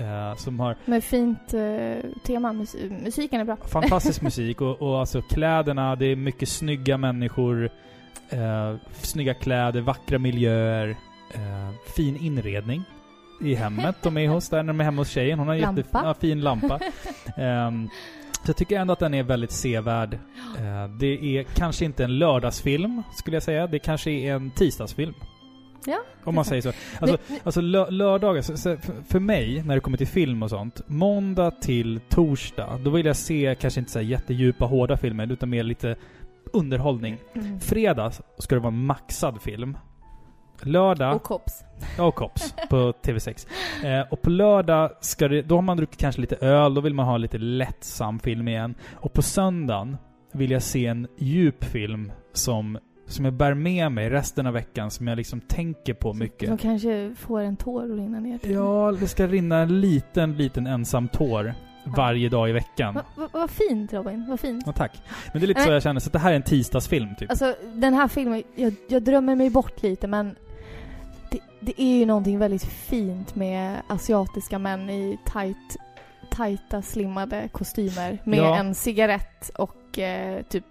Eh, som har Med fint eh, tema. Mus musiken är bra. fantastisk musik och, och alltså kläderna, det är mycket snygga människor, eh, snygga kläder, vackra miljöer, eh, fin inredning i hemmet de är hos där när de är hemma hos tjejen. Hon har en jättefin ja, fin lampa. Ehm, så jag tycker ändå att den är väldigt sevärd. Eh, det är kanske inte en lördagsfilm, skulle jag säga. Det kanske är en tisdagsfilm. Ja, Om man säger så. Alltså, Alltså lö lördagar, för, mig när det kommer till film och sånt, måndag till torsdag, då vill jag se kanske inte så jättedjupa, hårda filmer, utan mer lite underhållning. Mm. Fredag ska det vara en maxad film. Lördag, Och Cops. ja, och Cops på TV6. Eh, och på lördag ska det, då har man druckit kanske lite öl, då vill man ha lite lättsam film igen. Och på söndagen vill jag se en djup film som som jag bär med mig resten av veckan, som jag liksom tänker på mycket. Som kanske får en tår att rinna ner till. Ja, det ska rinna en liten, liten ensam tår varje dag i veckan. Vad va, vad fint Robin, vad fint. Ja, tack. Men det är lite Nej. så jag känner, så att det här är en tisdagsfilm typ. Alltså den här filmen, jag, jag drömmer mig bort lite men det, det är ju någonting väldigt fint med asiatiska män i tight, tajta slimmade kostymer med Ja. en cigarett och eh, typ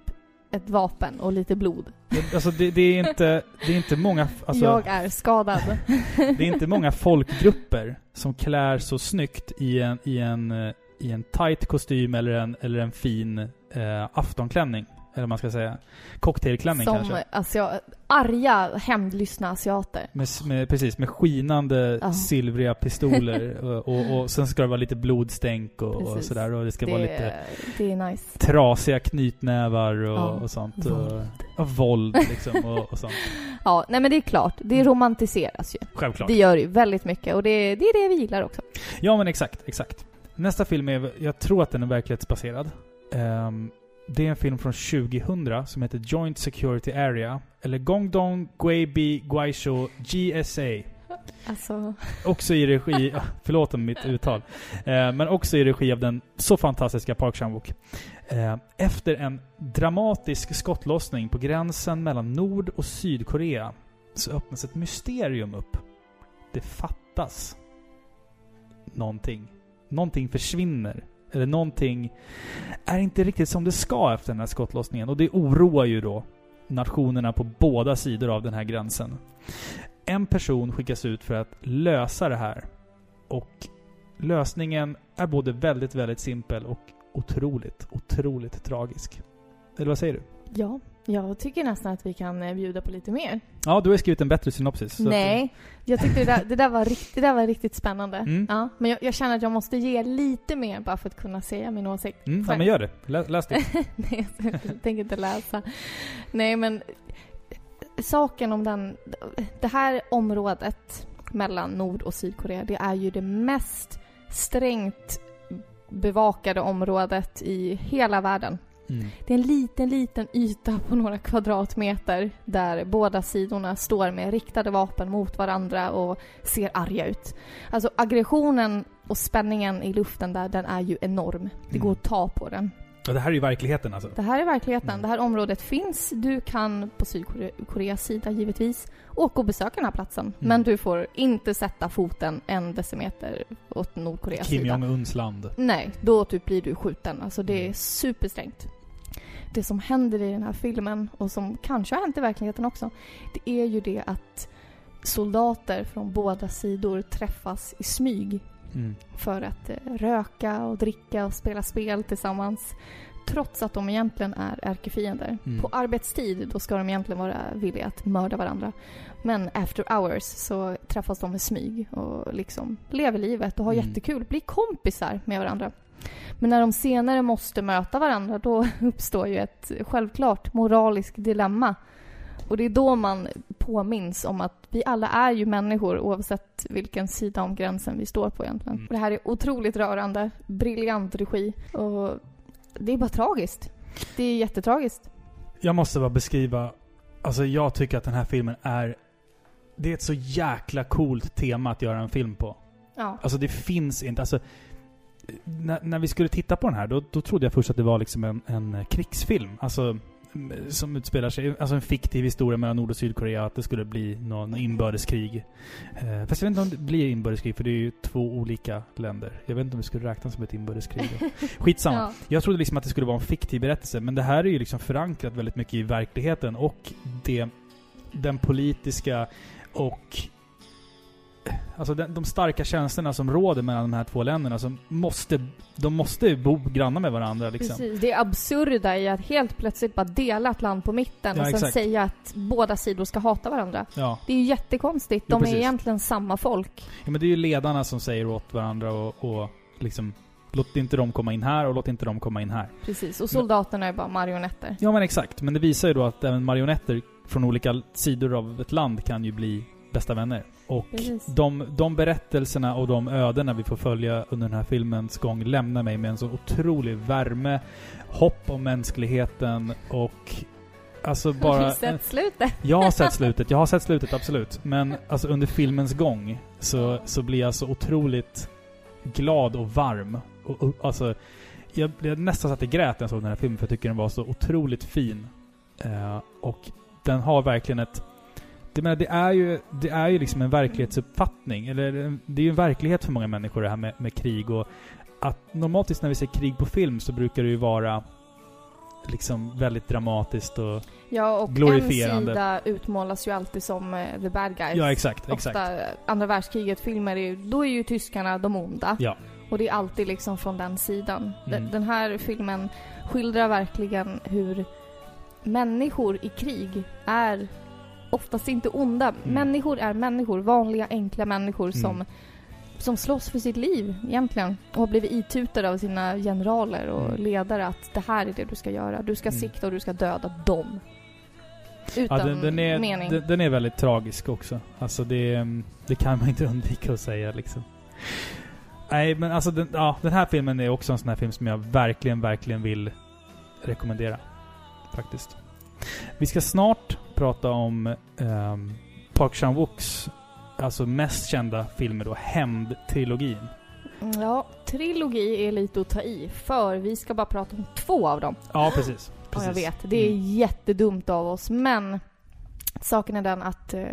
ett vapen och lite blod. Det- Alltså det, det är inte, det är inte många, alltså, jag är skadad. det är inte många folkgrupper som klär så snyggt i en, i en, eh, i en tight kostym eller en, eller en fin eh, aftonklänning. Eller vad man ska säga. Cocktailklänning Som kanske. asia- arga, hämndlystna asiater. Med, med, precis, med skinande Ja. silvriga pistoler. och, och, och sen ska det vara lite blodstänk och, och sådär. Och det ska vara Det, lite det är nice. trasiga knytnävar och, Ja. och sånt. Våld. Och, våld liksom. Och, sånt. Ja, nej men det är klart. Det romantiseras ju. Självklart. Det gör ju väldigt mycket och det, det är det vi gillar också. Ja men exakt, exakt. Nästa film är, jag tror att den är verklighetsbaserad. Ehm, det är en film från 2000 som heter Joint Security Area. Eller Gongdong Guibi Guaisho GSA. Alltså, Också i regi, förlåt om mitt uttal. Eh, men också i regi av den så fantastiska Park Chan-wook. Eh, efter en dramatisk skottlossning på gränsen mellan Nord och Sydkorea så öppnas ett mysterium upp. Det fattas någonting. Någonting försvinner. Eller någonting är inte riktigt som det ska efter den här skottlossningen. Och det oroar ju då nationerna på båda sidor av den här gränsen. En person skickas ut för att lösa det här. Och lösningen är både väldigt, väldigt simpel och otroligt, otroligt tragisk. Eller vad säger du? ja. Jag tycker nästan att vi kan eh, bjuda på lite mer. Ja, du har skrivit en bättre synopsis. så att- Nej, jag tyckte det där, det där, var, rikt, det där var riktigt spännande. Mm. Ja, men jag, jag känner att jag måste ge lite mer bara för att kunna säga min åsikt. Mm, ja, men gör det. Lä, läs det. Nej, jag tänker inte läsa. Nej, men saken om den... Det här området mellan Nord och Sydkorea, det är ju det mest strängt bevakade området i hela världen. Mm. Det är en liten, liten yta på några kvadratmeter där båda sidorna står med riktade vapen mot varandra och ser arga ut. Alltså aggressionen och spänningen i luften där, den är ju enorm. Det Mm. går att ta på den. Ja, det här är ju verkligheten alltså. Det här är verkligheten. Mm. Det här området finns. Du kan på Sydkoreas sida givetvis åka och besöka den här platsen. Mm. Men du får inte sätta foten en decimeter åt Nordkoreas Kim sida. Jong-Uns land. Nej, då typ blir du skjuten. Alltså det är Mm. supersträngt. Det som händer i den här filmen och som kanske har hänt i verkligheten också. Det är ju det att soldater från båda sidor träffas i smyg Mm. för att eh, röka och dricka och spela spel tillsammans. Trots att de egentligen är ärkefiender. Mm. På arbetstid då ska de egentligen vara villiga att mörda varandra. Men after hours så träffas de i smyg och liksom lever livet och har Mm. jättekul. Blir kompisar med varandra. Men när de senare måste möta varandra då uppstår ju ett självklart moraliskt dilemma. Och det är då man påminns om att vi alla är ju människor oavsett vilken sida om gränsen vi står på egentligen. Mm. Och det här är otroligt rörande, briljant regi och det är bara tragiskt. Det är jättetragiskt. Jag måste bara beskriva, alltså jag tycker att den här filmen är, det är ett så jäkla coolt tema att göra en film på. Ja. Alltså det finns inte, alltså när, när vi skulle titta på den här, då, då trodde jag först att det var liksom en, en krigsfilm. Alltså som utspelar sig, alltså en fiktiv historia mellan Nord och Sydkorea, att det skulle bli någon inbördeskrig. Eh, fast jag vet inte om det blir inbördeskrig, för det är ju två olika länder. Jag vet inte om det skulle räknas som ett inbördeskrig. Skitsamma. Ja. Jag trodde liksom att det skulle vara en fiktiv berättelse, men det här är ju liksom förankrat väldigt mycket i verkligheten och det, den politiska och Alltså den, de starka känslorna som råder mellan de här två länderna som måste, de måste bo grannar med varandra liksom. Precis. Det är absurda i att helt plötsligt bara dela ett land på mitten Ja, och sen exakt. säga att båda sidor ska hata varandra. Ja. Det är ju jättekonstigt. Jo, De är precis. egentligen samma folk. ja, men det är ju ledarna som säger åt varandra och, och liksom Låt inte dem komma in här och låt inte dem komma in här. Precis. Och soldaterna är bara marionetter. Ja men exakt, men det visar ju då att även marionetter från olika sidor av ett land kan ju bli bästa vänner. Och Precis. de, de berättelserna och de ödena vi får följa under den här filmens gång lämnar mig med en så otrolig värme, hopp om mänskligheten och Alltså Har du bara... sett slutet? Jag har sett slutet, jag har sett slutet absolut. Men alltså under filmens gång så, så blir jag så otroligt glad och varm. Och, och, alltså, jag blev nästan så att jag grät när jag såg den här filmen för jag tycker den var så otroligt fin. Eh, och den har verkligen ett... Det, menar, det, är ju, det är ju liksom en verklighetsuppfattning. Eller en- det är ju en verklighet för många människor det här med, med krig. Och att normalt när vi ser krig på film så brukar det ju vara liksom väldigt dramatiskt och... Ja, och en Glorifierande. sida utmålas ju alltid som eh, the bad guys. Ja, exakt. exakt. Ofta andra världskriget-filmer, är ju- då är ju tyskarna de onda. Ja. Och det är alltid liksom från den sidan. Den- Mm. Den här filmen skildrar verkligen hur människor i krig är oftast inte onda. Mm. Människor är människor, vanliga enkla människor Mm. som, som slåss för sitt liv egentligen. Och har blivit itutade av sina generaler och Mm. ledare att det här är det du ska göra. Du ska Mm. sikta och du ska döda dem. Utan Ja, den, den, är, mening. den, den är väldigt tragisk också. Alltså det, mm, det kan man inte undvika att säga liksom. Nej, men alltså den, ja, den här filmen är också en sån här film som jag verkligen, verkligen vill rekommendera. Faktiskt. Vi ska snart prata om ehm, Park Chan-wooks alltså mest kända filmer då, Hämnd-trilogin. Ja, trilogi är lite att ta i. För vi ska bara prata om två av dem. Ja, precis. Ja, precis. jag vet. Det är Mm. jättedumt av oss. Men saken är den att eh,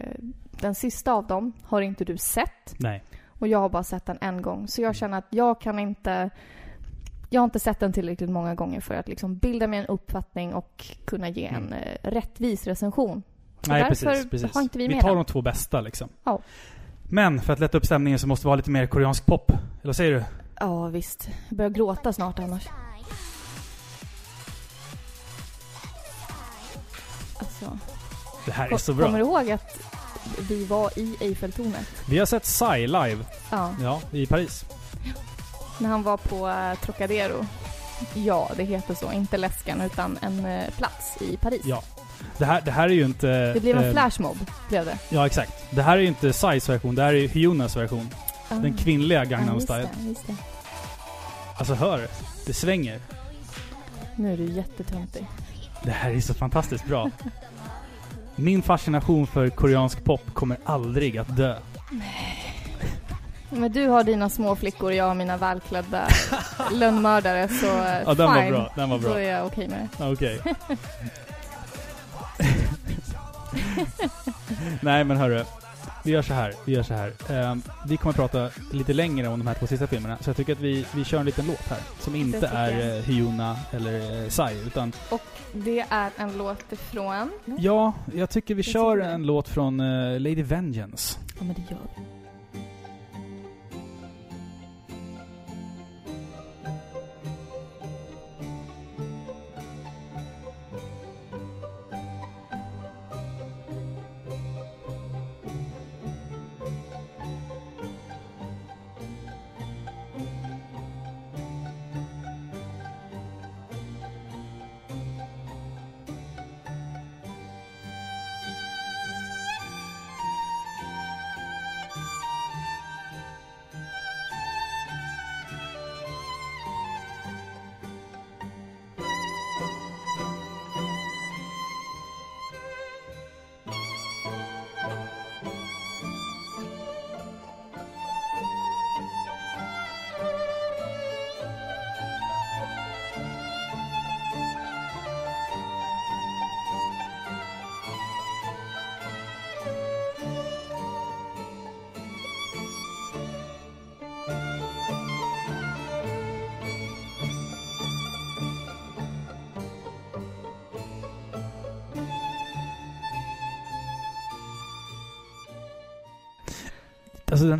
den sista av dem har inte du sett. Nej. Och jag har bara sett den en gång. Så jag känner att jag kan inte... Jag har inte sett den tillräckligt många gånger för att liksom bilda mig en uppfattning och kunna ge en Mm. eh, rättvis recension. Så Nej, därför precis. precis. har inte vi vi med tar den. de två bästa liksom. Ja. Men för att lätta upp stämningen så måste vi ha lite mer koreansk pop. Eller vad säger du? Ja, visst. Jag börjar gråta snart annars. Alltså, Det här är så bra. Kommer du ihåg att vi var i Eiffeltornet? Vi har sett Psy live. Ja, Ja, i Paris. När han var på eh, Trocadero. Ja, det heter så. Inte läskan, utan en eh, plats i Paris. Ja. Det här, det här är ju inte... Det blev en eh, flashmob, blev det. Ja, exakt. Det här är ju inte Psys version, det här är ju Hyonas version. Den Ah. kvinnliga Ja, Gangnam just Style. det, just det. Alltså hör, det svänger. Nu är du jättetöntig. Det här är så fantastiskt bra. Min fascination för koreansk pop kommer aldrig att dö. Men du har dina små flickor och jag har mina välklädda lönnmördare, så eh, Ja, den var fine. bra. Den var Då bra. är jag okej med det. Okej. Nej men hörru. Vi gör så här. Vi gör så här. Ehm, vi kommer att prata lite längre om de här två sista filmerna. Så jag tycker att vi, vi kör en liten låt här. Som inte är uh, Hyuna eller uh, Psy. Utan Det är en låt ifrån... ja, jag tycker vi Jag kör det. en låt från eh, Lady Vengeance. Ja, men det gör vi.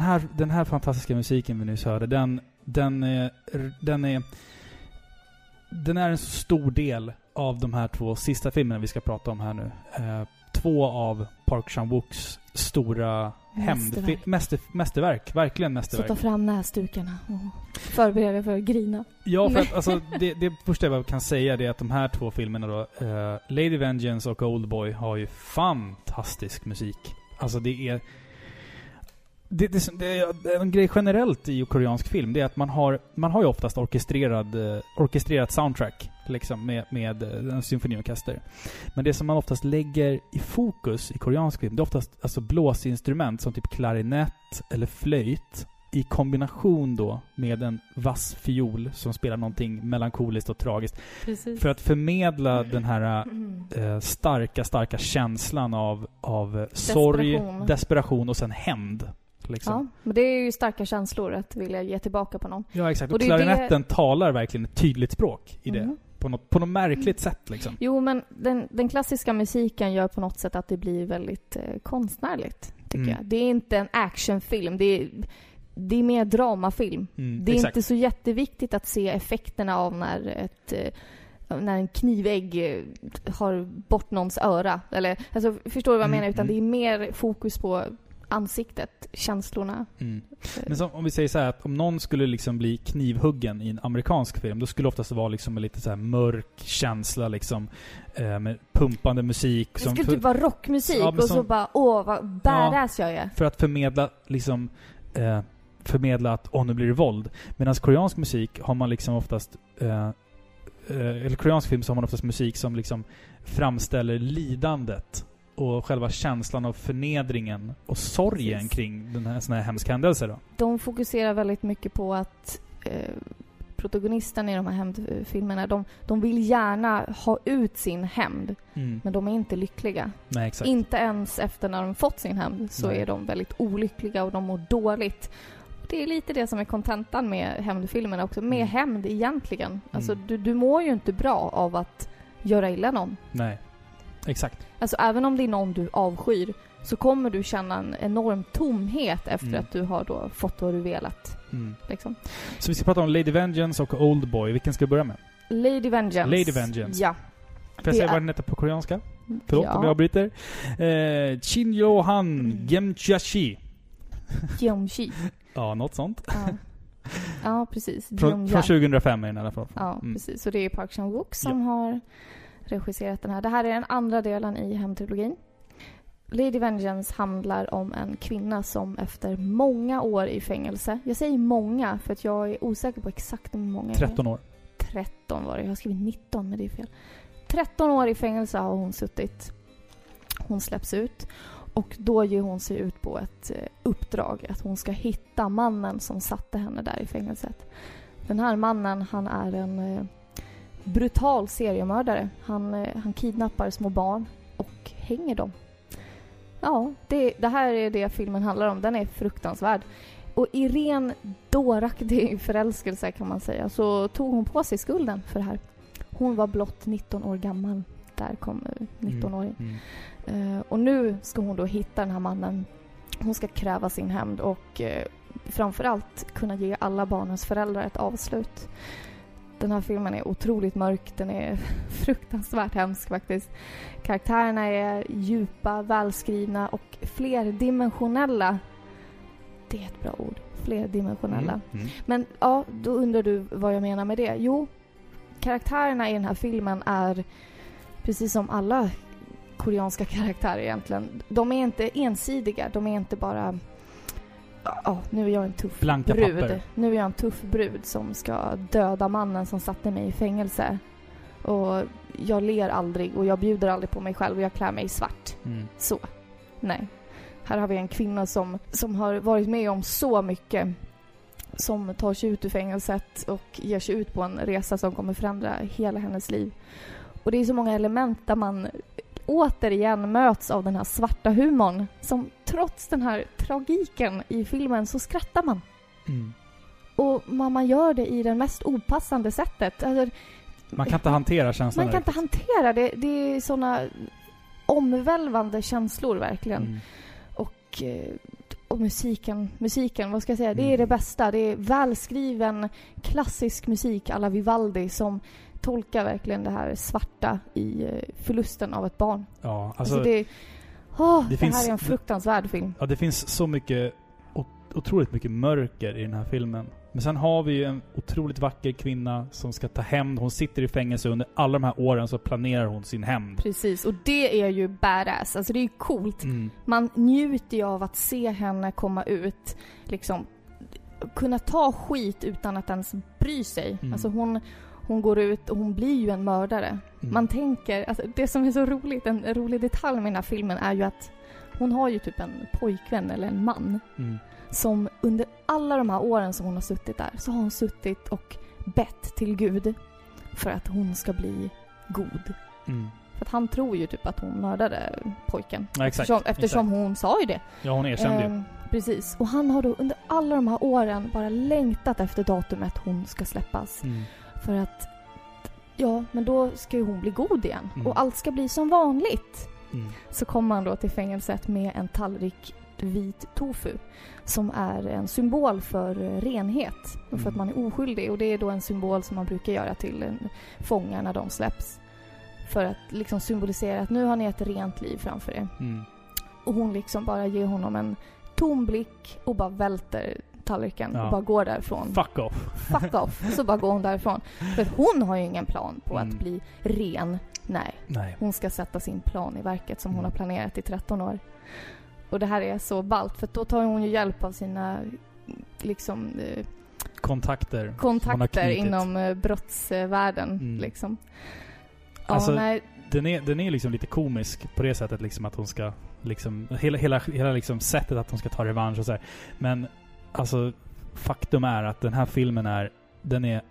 Här, den här fantastiska musiken vi nyss hörde, den, den, är, den är... Den är en så stor del av de här två sista filmerna vi ska prata om här nu. Eh, två av Park Chan-wooks stora hämndfilmer. Mäster, mästerverk. Verkligen Så mästerverk. ta fram näsdukarna och förbered dig för att grina. Ja, för att alltså, det, det första jag kan säga är att de här två filmerna då, eh, Lady Vengeance och Oldboy har ju fantastisk musik. Alltså det är... det, det, det är en grej generellt i koreansk film, det är att man har, man har ju oftast orkestrerad, eh, orkestrerat soundtrack, liksom, med, med eh, en symfoniorkester. Men det som man oftast lägger i fokus i koreansk film, det är oftast alltså blåsinstrument som typ klarinett eller flöjt i kombination då med en vass fiol som spelar någonting melankoliskt och tragiskt. Precis. För att förmedla den här Mm. eh, starka, starka känslan av, av sorg, Desperation. desperation och sen hämnd. Liksom. Ja, men det är ju starka känslor att vilja ge tillbaka på någon. Ja, exakt. Och Och, det klarinetten talar verkligen ett tydligt språk i det. Mm. På något, på något märkligt sätt liksom. Jo, men den, den klassiska musiken gör på något sätt att det blir väldigt eh, konstnärligt, tycker Mm. jag. Det är inte en actionfilm. Det är, det är mer dramafilm. Mm, Det är exakt. inte så jätteviktigt att se effekterna av när ett eh, när en knivägg eh, har bort någons öra. Eller, alltså, förstår du vad jag Mm, menar? Utan mm. det är mer fokus på ansiktet, känslorna. Mm. Men som, om vi säger så här att om någon skulle liksom bli knivhuggen i en amerikansk film, då skulle det oftast vara liksom en lite så här mörk känsla liksom. Eh, med pumpande musik. Det skulle typ vara rockmusik Ja, och så som- bara åh vad badass jag är. för att förmedla liksom eh, förmedla att åh nu blir det våld. Medan koreansk musik har man liksom oftast eh, eh, eller koreansk film så har man oftast musik som liksom framställer lidandet och själva känslan av förnedringen och sorgen Precis. kring den här, såna här hemska händelser då. De fokuserar väldigt mycket på att eh, protagonisten i de här hämndfilmerna, de, de vill gärna ha ut sin hämnd, Mm. men de är inte lyckliga. Nej, exakt. Inte ens efter när de fått sin hämnd så Nej. är de väldigt olyckliga och de mår dåligt. Det är lite det som är kontentan med hämndfilmerna också. Med Mm. hämnd egentligen. Alltså Mm. du, du mår ju inte bra av att göra illa någon. Nej. Exakt. Alltså även om det är någon du avskyr så kommer du känna en enorm tomhet efter Mm. att du har då fått vad du velat. Mm. Liksom. Så vi ska prata om Lady Vengeance och Oldboy. Vilken ska vi börja med? Lady Vengeance. Lady Vengeance. Ja. Får jag säga är- vad den heter på koreanska? Förlåt ja. om jag avbryter. Eh, Chin Yo-han Mm. Gemchashi. Jeongji. Ja, något sånt. Ja. ja, precis. Från, från 2005 är den i alla fall. Ja, Mm. precis. Och det är Park Chan-wook som har regisserat den här. Det här är den andra delen i hämndtrilogin. Lady Vengeance handlar om en kvinna som efter många år i fängelse, jag säger många för att jag är osäker på exakt hur många det är. 13 år. 13 var det. Jag har skrivit 19 men det är fel. 13 år i fängelse har hon suttit. Hon släpps ut och då ger hon sig ut på ett eh, uppdrag att hon ska hitta mannen som satte henne där i fängelset. Den här mannen han är en eh, brutal seriemördare. Han, eh, han kidnappar små barn och hänger dem. Ja, det, det här är det filmen handlar om. Den är fruktansvärd. Och i ren dåraktig förälskelse kan man säga så tog hon på sig skulden för det här. Hon var blott 19 år gammal. Där kom eh, 19-åring. Mm. Eh, och nu ska hon då hitta den här mannen. Hon ska kräva sin hämnd och eh, framförallt kunna ge alla barnens föräldrar ett avslut. Den här filmen är otroligt mörk. Den är fruktansvärt hemsk faktiskt. Karaktärerna är djupa, välskrivna och flerdimensionella. Det är ett bra ord. Flerdimensionella. Mm. Mm. Men ja, då undrar du vad jag menar med det. Jo, karaktärerna i den här filmen är precis som alla koreanska karaktärer egentligen. De är inte ensidiga. De är inte bara Ja, nu är jag en tuff Blanka brud. papper. Nu är jag en tuff brud som ska döda mannen som satte mig i fängelse. Och jag ler aldrig och jag bjuder aldrig på mig själv och jag klär mig i svart. Mm. Så. Nej. Här har vi en kvinna som, som har varit med om så mycket. Som tar sig ut ur fängelset och ger sig ut på en resa som kommer förändra hela hennes liv. Och det är så många element där man återigen möts av den här svarta humorn. Som trots den här tragiken i filmen så skrattar man. Mm. Och man, gör det i det mest opassande sättet. Alltså, Man kan inte hantera känslan man kan inte hantera det. Det är såna omvälvande känslor verkligen. Mm. Och, eh, och musiken, musiken, vad ska jag säga, det är Mm. det bästa. Det är välskriven klassisk musik alla Vivaldi som tolkar verkligen det här svarta i eh, förlusten av ett barn. Ja, Alltså, alltså, det, åh, det det, finns- här är en fruktansvärd film. ja, det finns så mycket, otroligt mycket mörker i den här filmen. Men sen har vi ju en otroligt vacker kvinna som ska ta hämnd. Hon sitter i fängelse under alla de här åren så planerar hon sin hämnd. Precis, och det är ju badass. Alltså det är ju coolt. Mm. Man njuter ju av att se henne komma ut, liksom kunna ta skit utan att ens bry sig. Mm. Alltså hon, hon går ut och hon blir ju en mördare. Mm. Man tänker, alltså det som är så roligt, en rolig detalj med den här filmen är ju att hon har ju typ en pojkvän eller en man Mm. som under alla de här åren som hon har suttit där så har hon suttit och bett till Gud för att hon ska bli god. Mm. För att han tror ju typ att hon mördade pojken. Ja, exakt. Eftersom, eftersom exakt. hon sa ju det. Ja, hon erkände ju. Ehm, precis. Och han har då under alla de här åren bara längtat efter datumet hon ska släppas. Mm. För att, ja, men då ska ju hon bli god igen. Mm. Och allt ska bli som vanligt. Mm. Så kommer han då till fängelset med en tallrik vit tofu. Som är en symbol för eh, renhet. Och för Mm. att man är oskyldig. Och det är då en symbol som man brukar göra till fångar när de släpps. För att liksom symbolisera att nu har ni ett rent liv framför er. Mm. Och hon liksom bara ger honom en tom blick och bara välter tallriken Ja. och bara går därifrån. Fuck off. Fuck off. Så bara går hon därifrån. För hon har ju ingen plan på Mm. att bli ren. Nej, Nej. hon ska sätta sin plan i verket som hon Mm. har planerat i 13 år. Och det här är så ballt för då tar hon ju hjälp av sina liksom eh, Kontakter. kontakter inom eh, brottsvärlden Mm. liksom. Ja, Alltså, nej, den är, den är liksom lite komisk på det sättet liksom att hon ska liksom, hela, hela, hela liksom sättet att hon ska ta revansch och så här. Men alltså faktum är att den här filmen är, den är,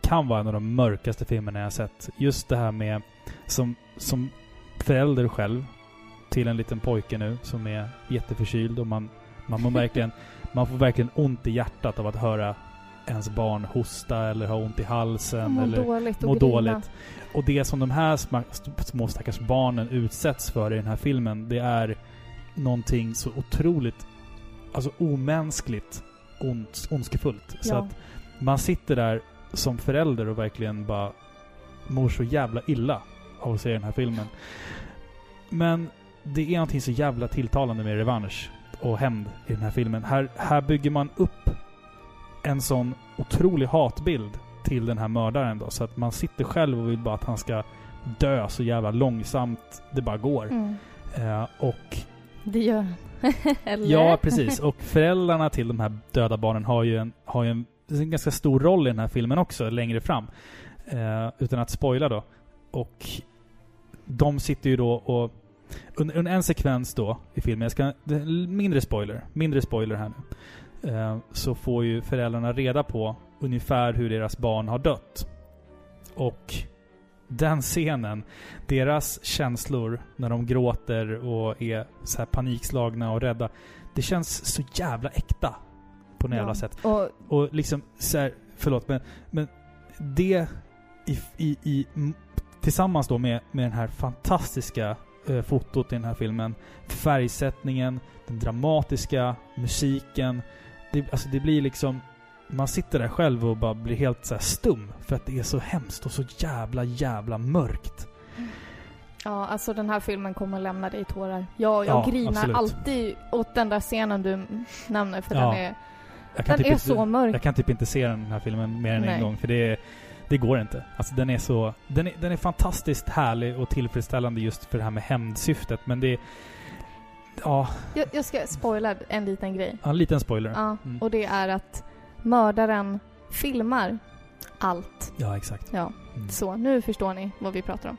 kan vara en av de mörkaste filmerna jag har sett. Just det här med, som, som förälder själv till en liten pojke nu som är jätteförkyld och man, man, mår verkligen, man får verkligen ont i hjärtat av att höra ens barn hosta eller ha ont i halsen. må eller, dåligt och må grina. dåligt. Och det som de här små stackars barnen utsätts för i den här filmen, det är någonting så otroligt, alltså omänskligt ont, ondskefullt. Så Ja. att man sitter där som förälder och verkligen bara mår så jävla illa av att se den här filmen. Men det är någonting så jävla tilltalande med revansch och hämnd i den här filmen. Här, här bygger man upp en sån otrolig hatbild till den här mördaren då. Så att man sitter själv och vill bara att han ska dö så jävla långsamt det bara går. Mm. Eh, och det gör han. Eller? Ja, precis. Och föräldrarna till de här döda barnen har ju en, har ju en, en ganska stor roll i den här filmen också, längre fram. Eh, utan att spoila då. Och de sitter ju då och... Under, under en sekvens då i filmen, jag ska... Mindre spoiler. Mindre spoiler här nu. Eh, så får ju föräldrarna reda på ungefär hur deras barn har dött. Och den scenen, deras känslor när de gråter och är så här panikslagna och rädda. Det känns så jävla äkta. På något jävla sätt. Och Och liksom så här, förlåt men, men det i, i, i, tillsammans då med, med den här fantastiska eh, fotot i den här filmen. Färgsättningen, den dramatiska musiken. Det, alltså det blir liksom... Man sitter där själv och bara blir helt så stum. För att det är så hemskt och så jävla, jävla mörkt. Ja, alltså den här filmen kommer lämna dig i tårar. Jag, jag Ja, grinar absolut. alltid åt den där scenen du nämner för Ja, den är, den typ är inte, så mörk. jag kan typ inte se den här filmen mer än Nej. en gång. För det, det går inte. Alltså den är så... Den är, den är fantastiskt härlig och tillfredsställande just för det här med hämndsyftet. Men det... Ja, Jag, jag ska spoila en liten grej. en liten spoiler. Ja, Mm. och det är att mördaren filmar allt. Ja, exakt. Ja, Mm. så nu förstår ni vad vi pratar om.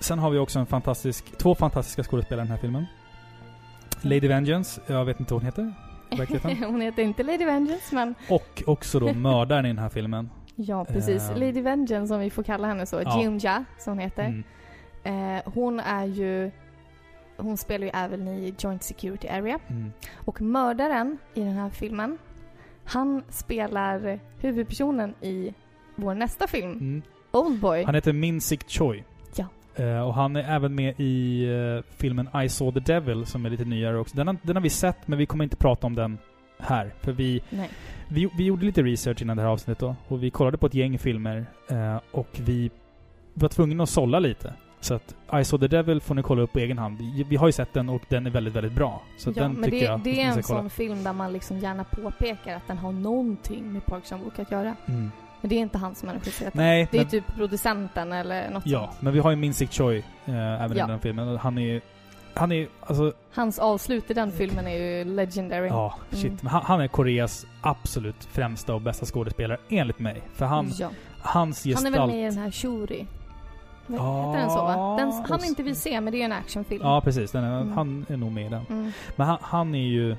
Sen har vi också en fantastisk... Två fantastiska skådespelare i den här filmen. Lady Vengeance, jag vet inte vad hon heter. Hon heter inte Lady Vengeance, men Och också då mördaren i den här filmen. ja, precis. Ehm. Lady Vengeance, om vi får kalla henne så. Ja. Jimja, som hon heter. Mm. Eh, hon är ju... Hon spelar ju även i Joint Security Area. Mm. Och mördaren i den här filmen, han spelar huvudpersonen i vår nästa film, Mm. Oldboy. Han heter Min Sik Choi. Ja. Eh, och han är även med i eh, filmen I saw the Devil som är lite nyare också. Den har, den har vi sett, men vi kommer inte prata om den här. För vi, vi, vi gjorde lite research innan det här avsnittet då. Och vi kollade på ett gäng filmer. Eh, och vi var tvungna att sålla lite. Så att I saw the devil får ni kolla upp på egen hand. Vi, har ju sett den och den är väldigt, väldigt bra. Så ja, den men tycker det, jag det är en sån film där man liksom gärna påpekar att den har någonting med Park Chan-wook att göra. Mm. Men det är inte han som har regisserat den. Nej, Det är men, typ producenten eller något ja, sånt. men vi har ju Min Sik Choi eh, även Ja. i den filmen. Han är ju... Han är alltså... Hans avslut i den filmen är ju legendary. Ja, shit. Mm. Men han, han är Koreas absolut främsta och bästa skådespelare, enligt mig. För han, ja. hans Han gestalt... är väl med i den här Shuri? Heter den så va? Den han inte vi se, men det är en actionfilm. Ja, precis. Den är, Mm. Han är nog med i den. Mm. Men han, han är ju...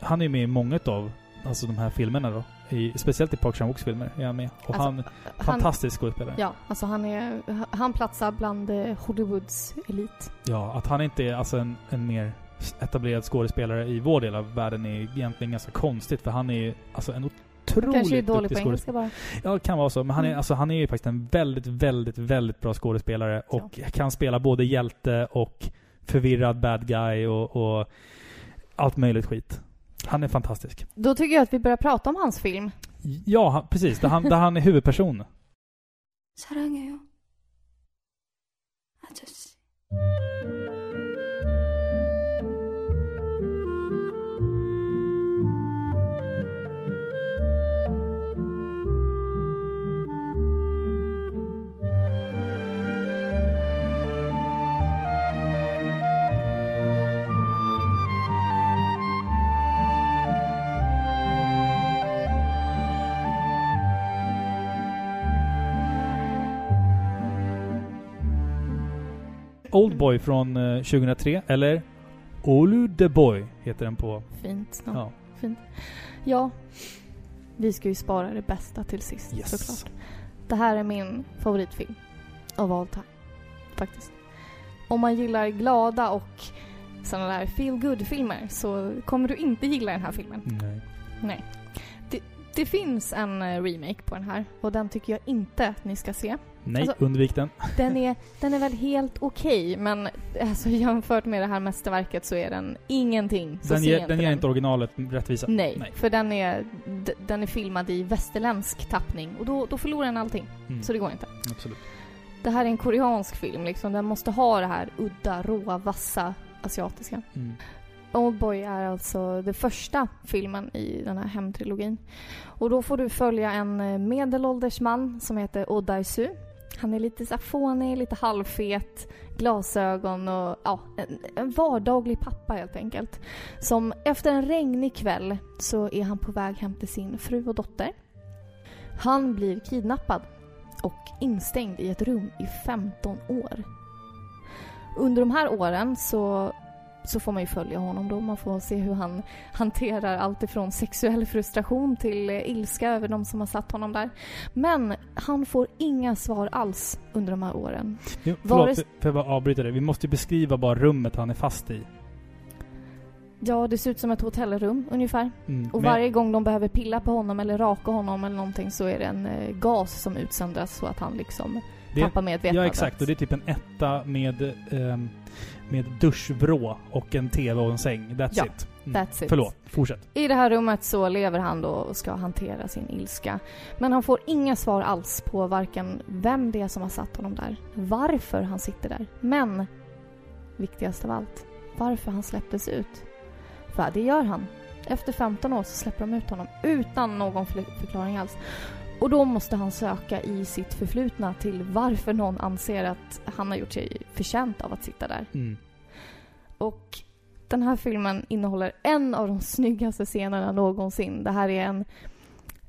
Han är med i många av alltså de här filmerna då. I, speciellt i Park Chan-wooks filmer är han med. Och Alltså, han... Han, Fantastisk skådespelare. ja, alltså han är... Han platsar bland eh, Hollywoods elit. Ja, att han inte är alltså en, en mer etablerad skådespelare i vår del av världen är egentligen ganska konstigt. För han är alltså en otroligt Kanske är dålig duktig på skådespelare. engelska bara. Ja, det kan vara så. Men han är, Mm. alltså, han är ju faktiskt en väldigt, väldigt, väldigt bra skådespelare. Och kan spela både hjälte och förvirrad bad guy och, och allt möjligt skit. Han är fantastisk. Då tycker jag att vi börjar prata om hans film. Ja, han, precis. Där han, där han är huvudperson. 사랑해요. 아저씨. Oldboy från eh, 2003. Eller Olu the Boy heter den på... Fint. Ja. Ja. Fint. Ja. Vi ska ju spara det bästa till sist Yes. såklart. Det här är min favoritfilm. Av all time. Faktiskt. Om man gillar glada och sådana där feel good filmer så kommer du inte gilla den här filmen. Nej. Nej. Det, finns en eh, remake på den här och den tycker jag inte att ni ska se. Nej, Alltså- undvik den. Den är, den är väl helt okej men alltså, jämfört med det här mästerverket så är den ingenting. Så Den ger, den ger inte originalet rättvisa. Nej, Nej. för den är, den är filmad i västerländsk tappning och då, då förlorar den allting. Mm. Så det går inte. Absolut. Det här är en koreansk film liksom. Den måste ha det här udda, råa, vassa asiatiska. Mm. Oldboy är alltså den första filmen i den här hemtrilogin. Och då får du följa en eh, medelålders man som heter Odaisu. Han är lite så fånig, lite halvfet, glasögon och ja, en, en vardaglig pappa helt enkelt. Som efter en regnig kväll så är han på väg hem till sin fru och dotter. Han blir kidnappad och instängd i ett rum i 15 år. Under de här åren så så får man ju följa honom då. Man får se hur han hanterar allt ifrån sexuell frustration till eh, ilska över de som har satt honom där. Men han får inga svar alls under de här åren. Jo, förlåt, det- för jag bara avbryta det. Vi måste ju beskriva bara rummet han är fast i. Ja, det ser ut som ett hotellrum ungefär. Mm. Och Men- varje gång de behöver pilla på honom eller raka honom eller någonting så är det en eh, gas som utsöndras så att han liksom det, tappar medvetandet. Ja, exakt. Och det är typ en etta med, ehm, med duschvrå och en TV och en säng. That's Ja, it. Mm. That's it. Förlåt. Fortsätt. I det här rummet så lever han då och ska hantera sin ilska. Men han får inga svar alls på varken vem det är som har satt honom där, varför han sitter där, men viktigast av allt, varför han släpptes ut. För det gör han. Efter 15 år så släpper de ut honom utan någon förklaring alls. Och då måste han söka i sitt förflutna till varför någon anser att han har gjort sig förtjänt av att sitta där. Mm. Och den här filmen innehåller en av de snyggaste scenerna någonsin. Det här är en,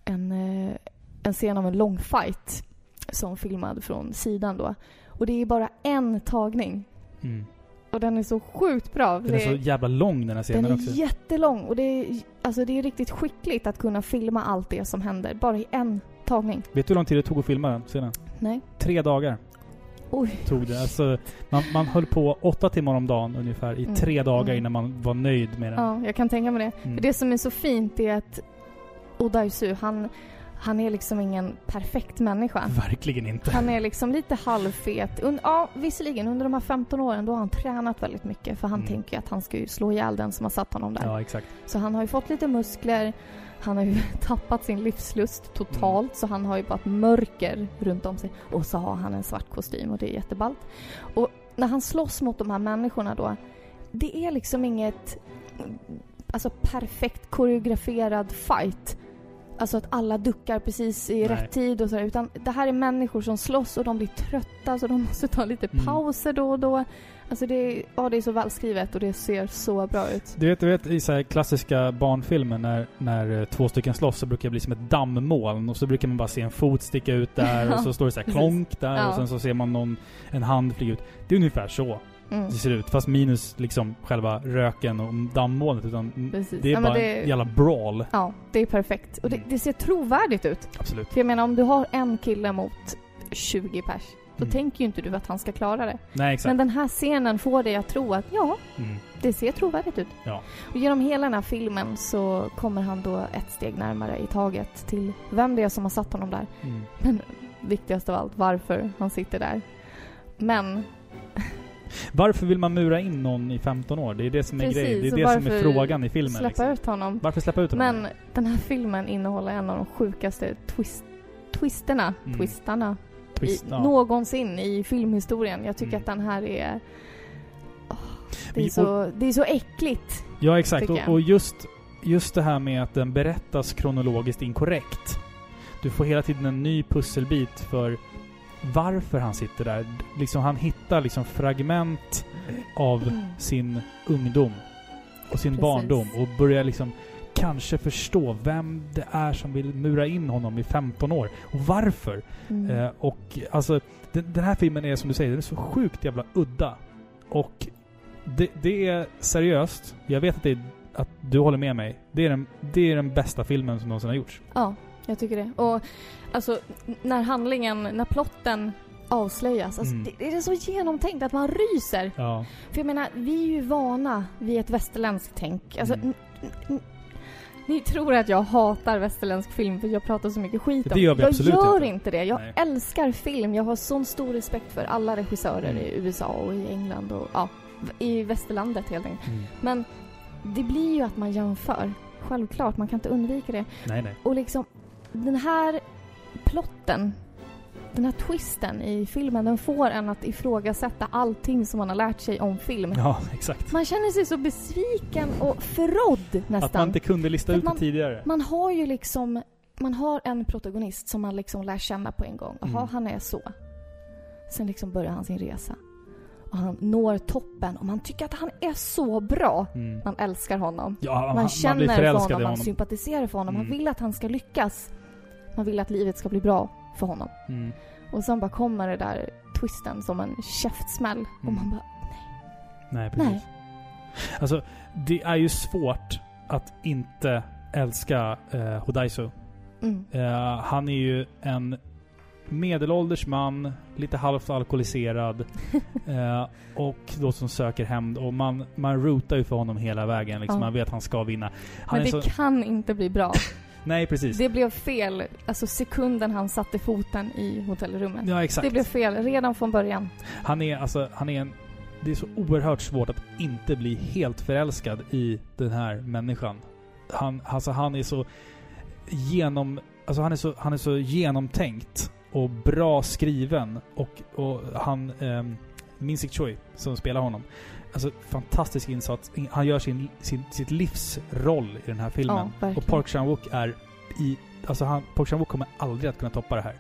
en, eh, en scen av en lång fight som filmad från sidan då. Och det är bara en tagning. Mm. Och den är så sjukt bra. Den är så jävla lång den här den scenen är också. jättelång och det är, alltså det är riktigt skickligt att kunna filma allt det som händer bara i en tagning. Vet du hur lång tid det tog att filma den scenen? Nej. Tre dagar Oj. tog det. Alltså, man, man höll på åtta timmar om dagen ungefär i Mm. tre dagar Mm. innan man var nöjd med den. Ja, jag kan tänka mig det. Mm. Det som är så fint är att Odaisu, han, Han är liksom ingen perfekt människa. Verkligen inte. Han är liksom lite halvfet. Un ja, visserligen under de här 15 åren då har han tränat väldigt mycket för han Mm. tänker att han ska ju slå ihjäl den som har satt honom där. Ja, exakt. Så han har ju fått lite muskler, han har ju tappat sin livslust totalt Mm. så han har ju bara ett mörker runt om sig. Och så har han en svart kostym och det är jätteballt. Och när han slåss mot de här människorna då, det är liksom inget alltså perfekt koreograferad fight. Alltså att alla duckar precis i Nej. rätt tid och sådär. Utan det här är människor som slåss och de blir trötta så de måste ta lite Mm. pauser då och då. Alltså det ja, det är så välskrivet och det ser så bra ut. Du vet, du vet i så klassiska barnfilmer när, när eh, två stycken slåss så brukar det bli som ett dammmoln och så brukar man bara se en fot sticka ut där och så står det så klonk där Ja. och sen så ser man någon, en hand flyga ut. Det är ungefär så Mm. det ser ut. Fast minus liksom själva röken och dammolnet. Utan Precis. det är Ja, bara det- en jävla brawl. Ja, det är perfekt. Och det, Mm. det ser trovärdigt ut. Absolut. För jag menar, om du har en kille mot 20 pers, då Mm. tänker ju inte du att han ska klara det. Nej, exakt. Men den här scenen får dig att tro att ja, Mm. det ser trovärdigt ut. Ja. Och genom hela den här filmen så kommer han då ett steg närmare i taget till vem det är som har satt honom där. Mm. Men viktigast av allt, varför han sitter där. Men Varför vill man mura in någon i 15 år? Det är det som är Precis, grejen. Det är och det som är frågan i filmen. släppa Liksom. ut honom. Varför släppa ut honom? Men den här filmen innehåller en av de sjukaste twist, twisterna, Mm. twistarna Twist, i, ja. någonsin i filmhistorien. Jag tycker Mm. att den här är... åh, det, är så, det är så äckligt. Ja, exakt. Och, och just, just det här med att den berättas kronologiskt inkorrekt. Du får hela tiden en ny pusselbit för varför han sitter där. Liksom, han hittar liksom fragment av sin ungdom och sin Precis. barndom och börjar liksom kanske förstå vem det är som vill mura in honom i 15 år och varför. Mm. Eh, och alltså, den, den här filmen är som du säger, den är så sjukt jävla udda. Och det, det är seriöst. Jag vet att, det är, att du håller med mig. Det är, den, det är den bästa filmen som någonsin har gjorts. Ja, jag tycker det. Och alltså, när handlingen, när plotten avslöjas, alltså, Mm. det, det är så genomtänkt att man ryser. Ja. För jag menar, vi är ju vana vid ett västerländskt tänk. Alltså, Mm. ni tror att jag hatar västerländsk film för jag pratar så mycket skit om Det gör Jag gör inte. inte det. Jag Nej. älskar film. Jag har sån stor respekt för alla regissörer Mm. i USA och i England och ja, i västerlandet helt enkelt. Mm. Men det blir ju att man jämför. Självklart, man kan inte undvika det. Nej, nej. Och liksom, den här plotten, den här twisten i filmen, den får en att ifrågasätta allting som man har lärt sig om film. Ja, exakt. Man känner sig så besviken och förrådd nästan. Att man inte kunde lista ut man- det tidigare. Man har ju liksom, man har en protagonist som man liksom lär känna på en gång. Jaha, Mm. han är så. Sen liksom börjar han sin resa. Och han når toppen och man tycker att han är så bra. Mm. Man älskar honom. Ja, man, Man man känner blir för honom, i man honom. sympatiserar för honom. Man Mm. vill att han ska lyckas. Man vill att livet ska bli bra för honom. Mm. Och sen bara kommer det där twisten som en käftsmäll. Och Mm. man bara, Nej, precis. Nej. Alltså, det är ju svårt att inte älska eh, Hodaiso. mm. Eh, han är ju en medelålders man, lite halvt alkoholiserad eh, och då som söker hämnd. Och man, man rootar ju för honom hela vägen. Liksom. Ja. Man vet att han ska vinna. Han Men det så, kan inte bli bra. Nej, precis. Det blev fel. Alltså sekunden han satte foten i hotellrummet. ja, exakt. Det blev fel redan från början. Han är alltså, han är en... Det är så oerhört svårt att inte bli helt förälskad i den här människan. Han, alltså han är så genom... Alltså han är så, han är så genomtänkt och bra skriven. Och, och han... Um, Min-Sik Choi, som spelar honom. Alltså fantastisk insats. Han gör sin, sin, sitt livs roll i den här filmen. Ja. Och Park Chan-wook är i... Alltså han, Park Chan-wook kommer aldrig att kunna toppa det här.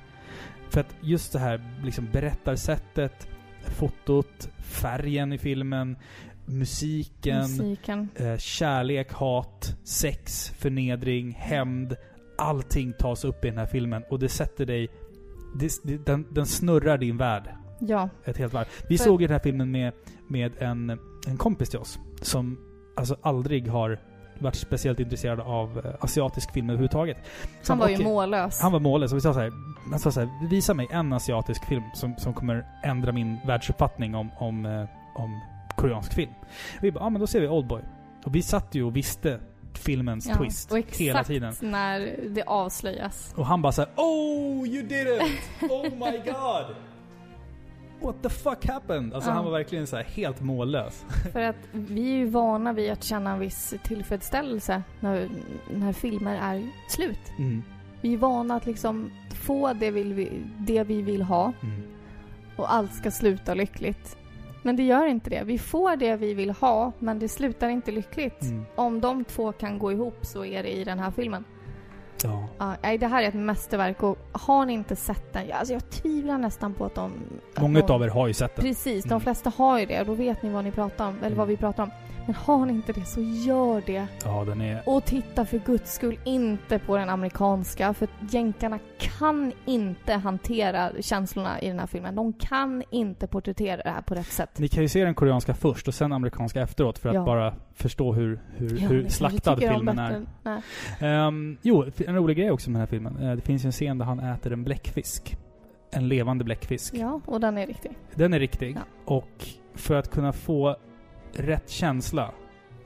För att just det här liksom berättarsättet, fotot, färgen i filmen, musiken, Musiken. eh, kärlek, hat, sex, förnedring, hämnd. Allting tas upp i den här filmen och det sätter dig... Det, den, den snurrar din värld Ja. ett helt varv. Vi För- såg ju den här filmen med, med en, en kompis till oss som alltså aldrig har varit speciellt intresserad av eh, asiatisk film överhuvudtaget. Så Han var ju okej, mållös. Han var mållös. Och vi sa så här, han sa så här, visa mig en asiatisk film som, som kommer ändra min världsuppfattning om, om, eh, om koreansk film. Vi bara, ja men då ser vi Oldboy. Och vi satt ju och visste filmens Ja, twist. och hela exakt tiden. när det avslöjas. Och han bara såhär Oh you did it! Oh my god! What the fuck happened? Alltså Ja. han var verkligen så här helt mållös. För att vi är ju vana vid att känna en viss tillfredsställelse när, när filmer är slut. Mm. Vi är vana att liksom få det, vill vi, det vi vill ha Mm. och allt ska sluta lyckligt. Men det gör inte det. Vi får det vi vill ha, men det slutar inte lyckligt. Mm. Om de två kan gå ihop så är det i den här filmen. Ja. Ja, det här är ett mästerverk och har ni inte sett den, alltså jag tvivlar nästan på att de... att Många någon- utav er har ju sett den. Precis, de Mm. flesta har ju det och då vet ni vad ni pratar om, eller Mm. vad vi pratar om. Men har ni inte det så gör det. Ja, den är... Och titta för guds skull inte på den amerikanska, för jänkarna kan inte hantera känslorna i den här filmen. De kan inte porträttera det här på rätt sätt. Ni kan ju se den koreanska först och sen amerikanska efteråt för att Ja. bara förstå hur, hur, Ja, hur slaktad filmen är. Ehm, jo, en rolig grej också med den här filmen. Eh, det finns ju en scen där han äter en bläckfisk. En levande bläckfisk. Ja, och den är riktig. Den är riktig. Ja. Och för att kunna få rätt känsla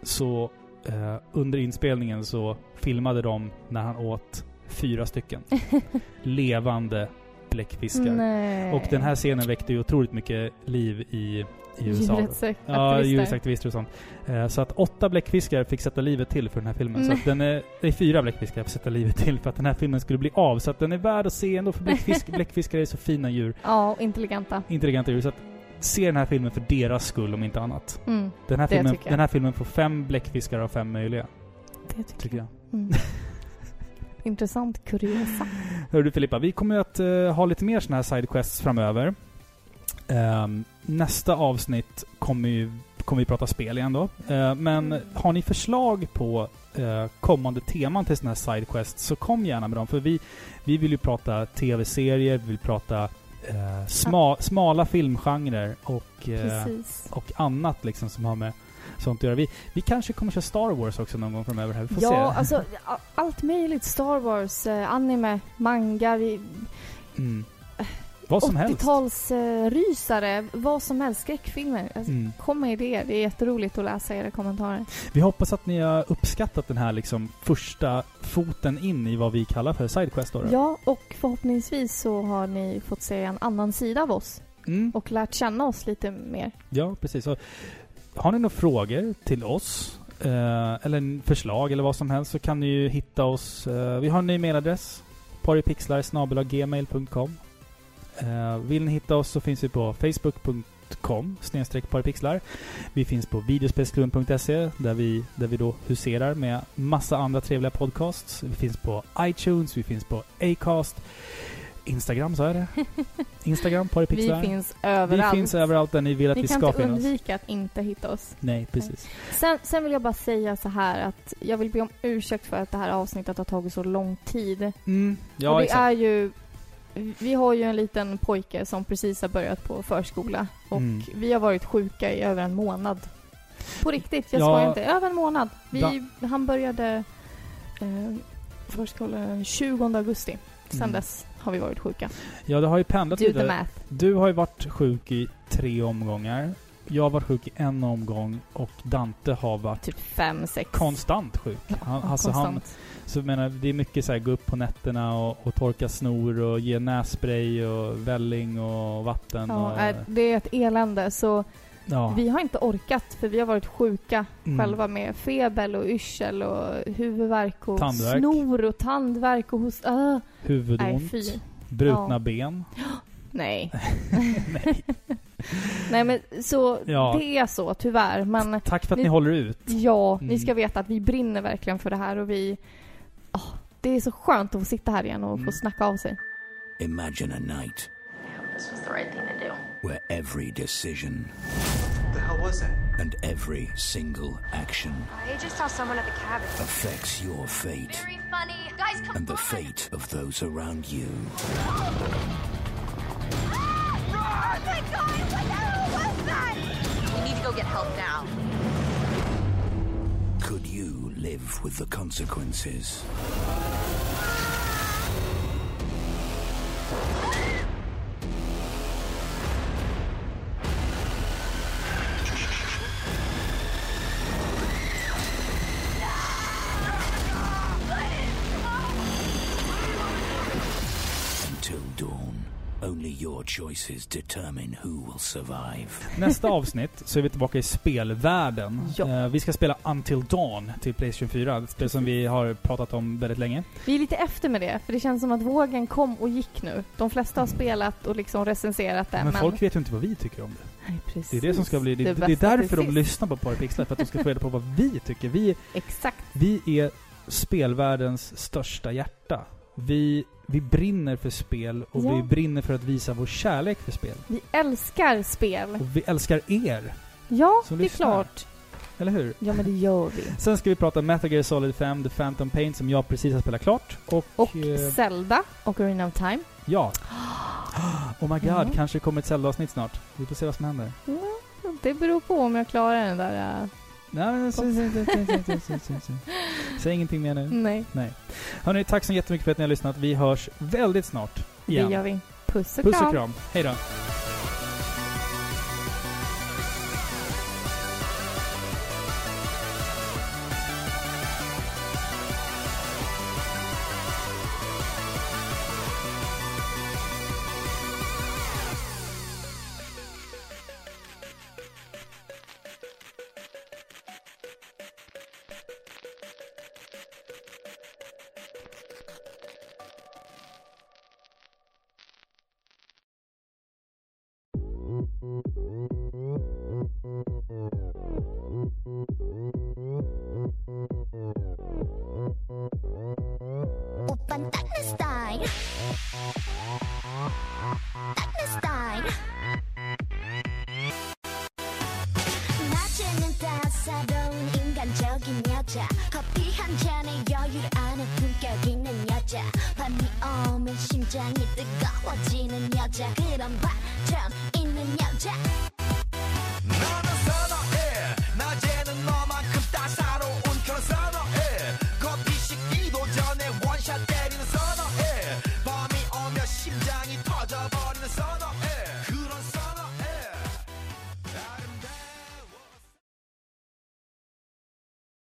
så eh, under inspelningen så filmade de när han åt fyra stycken levande bläckfiskar. Nej. Och den här scenen väckte ju otroligt mycket liv i, i USA. Djurrättsaktivister. Ja, djurrättsaktivister och sånt. Eh, Så att åtta bläckfiskar fick sätta livet till för den här filmen. Så Nej. att den är, det är fyra bläckfiskar fick sätta livet till för att den här filmen skulle bli av. Så att den är värd att se ändå för bläckfisk, bläckfiskar är så fina djur. Ja, och intelligenta. Intelligenta djur. Så att se den här filmen för deras skull om inte annat. Mm, Den här, filmen, den här filmen får fem bläckfiskar av fem möjliga. det tycker Tycker jag. jag. Mm. Intressant kuriosa. Hör du Filippa, vi kommer ju att eh, ha lite mer såna här sidequests framöver. Ehm, nästa avsnitt kommer, ju, kommer vi prata spel igen då. Eh, men har ni förslag på eh, kommande teman till såna här sidequests så kom gärna med dem. För vi, vi vill ju prata tv-serier, vi vill prata eh, sma, smala filmgenrer och, eh, och annat liksom som har med sånt att göra. Vi, vi kanske kommer köra Star Wars också någon gång framöver här. Vi får Ja, se. alltså allt möjligt. Star Wars, eh, anime, manga, vi, Mm. Vad som helst. 80-talsrysare, vad som helst. Skräckfilmer. Alltså, Mm. Kom med idéer. Det är jätteroligt att läsa era kommentarer. Vi hoppas att ni har uppskattat den här liksom första foten in i vad vi kallar för Sidequest då. Ja, och förhoppningsvis så har ni fått se en annan sida av oss Mm. och lärt känna oss lite mer. Ja, precis. Så, har ni några frågor till oss eh, eller förslag eller vad som helst så kan ni ju hitta oss. Eh, vi har en ny mailadress. paripixlar.gmail.com Vill ni hitta oss så finns vi på facebook.com paripixlar. Vi finns på videospelsklubben.se där vi, där vi då huserar med massa andra trevliga podcasts. Vi finns på iTunes, vi finns på Acast. Instagram, sa jag det? Instagram, Vi paripixlar. finns överallt. Vi finns överallt där ni vill att vi, kan ska inte finnas. undvika att inte hitta oss. Nej, precis. Sen, sen vill jag bara säga så här att jag vill be om ursäkt för att det här avsnittet har tagit så lång tid. Mm, ja, och det exakt. är ju... Vi har ju en liten pojke som precis har börjat på förskola. Och Mm. vi har varit sjuka i över en månad. På riktigt, jag Ja. skojar inte. Över en månad. Vi, han började eh, förskola den 20 augusti. Sen Mm. dess har vi varit sjuka. Ja, det har ju pendlat Do the lite. math. Du har ju varit sjuk i tre omgångar. Jag varit sjuk i en omgång och Dante har varit Typ fem, sex. konstant sjuk. Han, Ja, alltså han, konstant. så jag menar, det är mycket så här, gå upp på nätterna och, och torka snor och ge nässpray och välling och vatten. Ja, och, äh, det är ett elände. Så ja. vi har inte orkat för vi har varit sjuka Mm. själva med feber och yrsel och huvudvärk och Tandvärk. snor och tandvärk och host... Uh, nej, Huvudont, fy. brutna Ja. ben. Nej. Nej. Nej men så, Ja. det är så tyvärr. Men Tack för att Ni- ni håller ut. ja, Mm. ni ska veta att vi brinner verkligen för det här och vi... ah, det är så skönt att få sitta här igen och Mm. få snacka av sig. Imagine a night This was the right thing to do. where every decision the hell was that? and every single action I just saw someone at the cabin. affects your fate Very funny. Guys, come and the on. fate of those around you. Oh my god, what was that? We need to go get help now. Could you live with the consequences? Only your choices determine who will survive. Nästa avsnitt så är vi tillbaka i spelvärlden. Ja. Eh, vi ska spela Until Dawn till Playstation 4. Ett spel som vi har pratat om väldigt länge. Vi är lite efter med det, för det känns som att vågen kom och gick nu. De flesta har spelat och liksom recenserat det, Men, folk vet ju inte vad vi tycker om det. Nej, precis. Det är det som ska bli... Det, det, bästa är därför de sist. lyssnar på Parapixlar, för att de ska få reda på vad vi tycker. Vi, Exakt. vi är spelvärldens största hjärta. Vi, vi brinner för spel och Ja. vi brinner för att visa vår kärlek för spel. Vi älskar spel. Och vi älskar er, Ja, det är lyssnar. klart. eller hur? Ja, men det gör vi. Sen ska vi prata Metal Gear Solid 5, The Phantom Pain, som jag precis har spelat klart. Och... Och eh, Zelda, Ocarina of Time. ja. Oh my god, Mm. kanske kommer ett Zelda-avsnitt snart. Vi får se vad som händer. Ja, det beror på om jag klarar den där... Nej, men, säg, säg, säg, säg, säg, säg, ingenting mer nu. Nej. Nej. Hörrni, tack så jättemycket för att ni har lyssnat. Vi hörs väldigt snart igen. Det gör vi. Puss och kram. Puss och kram. Hej då.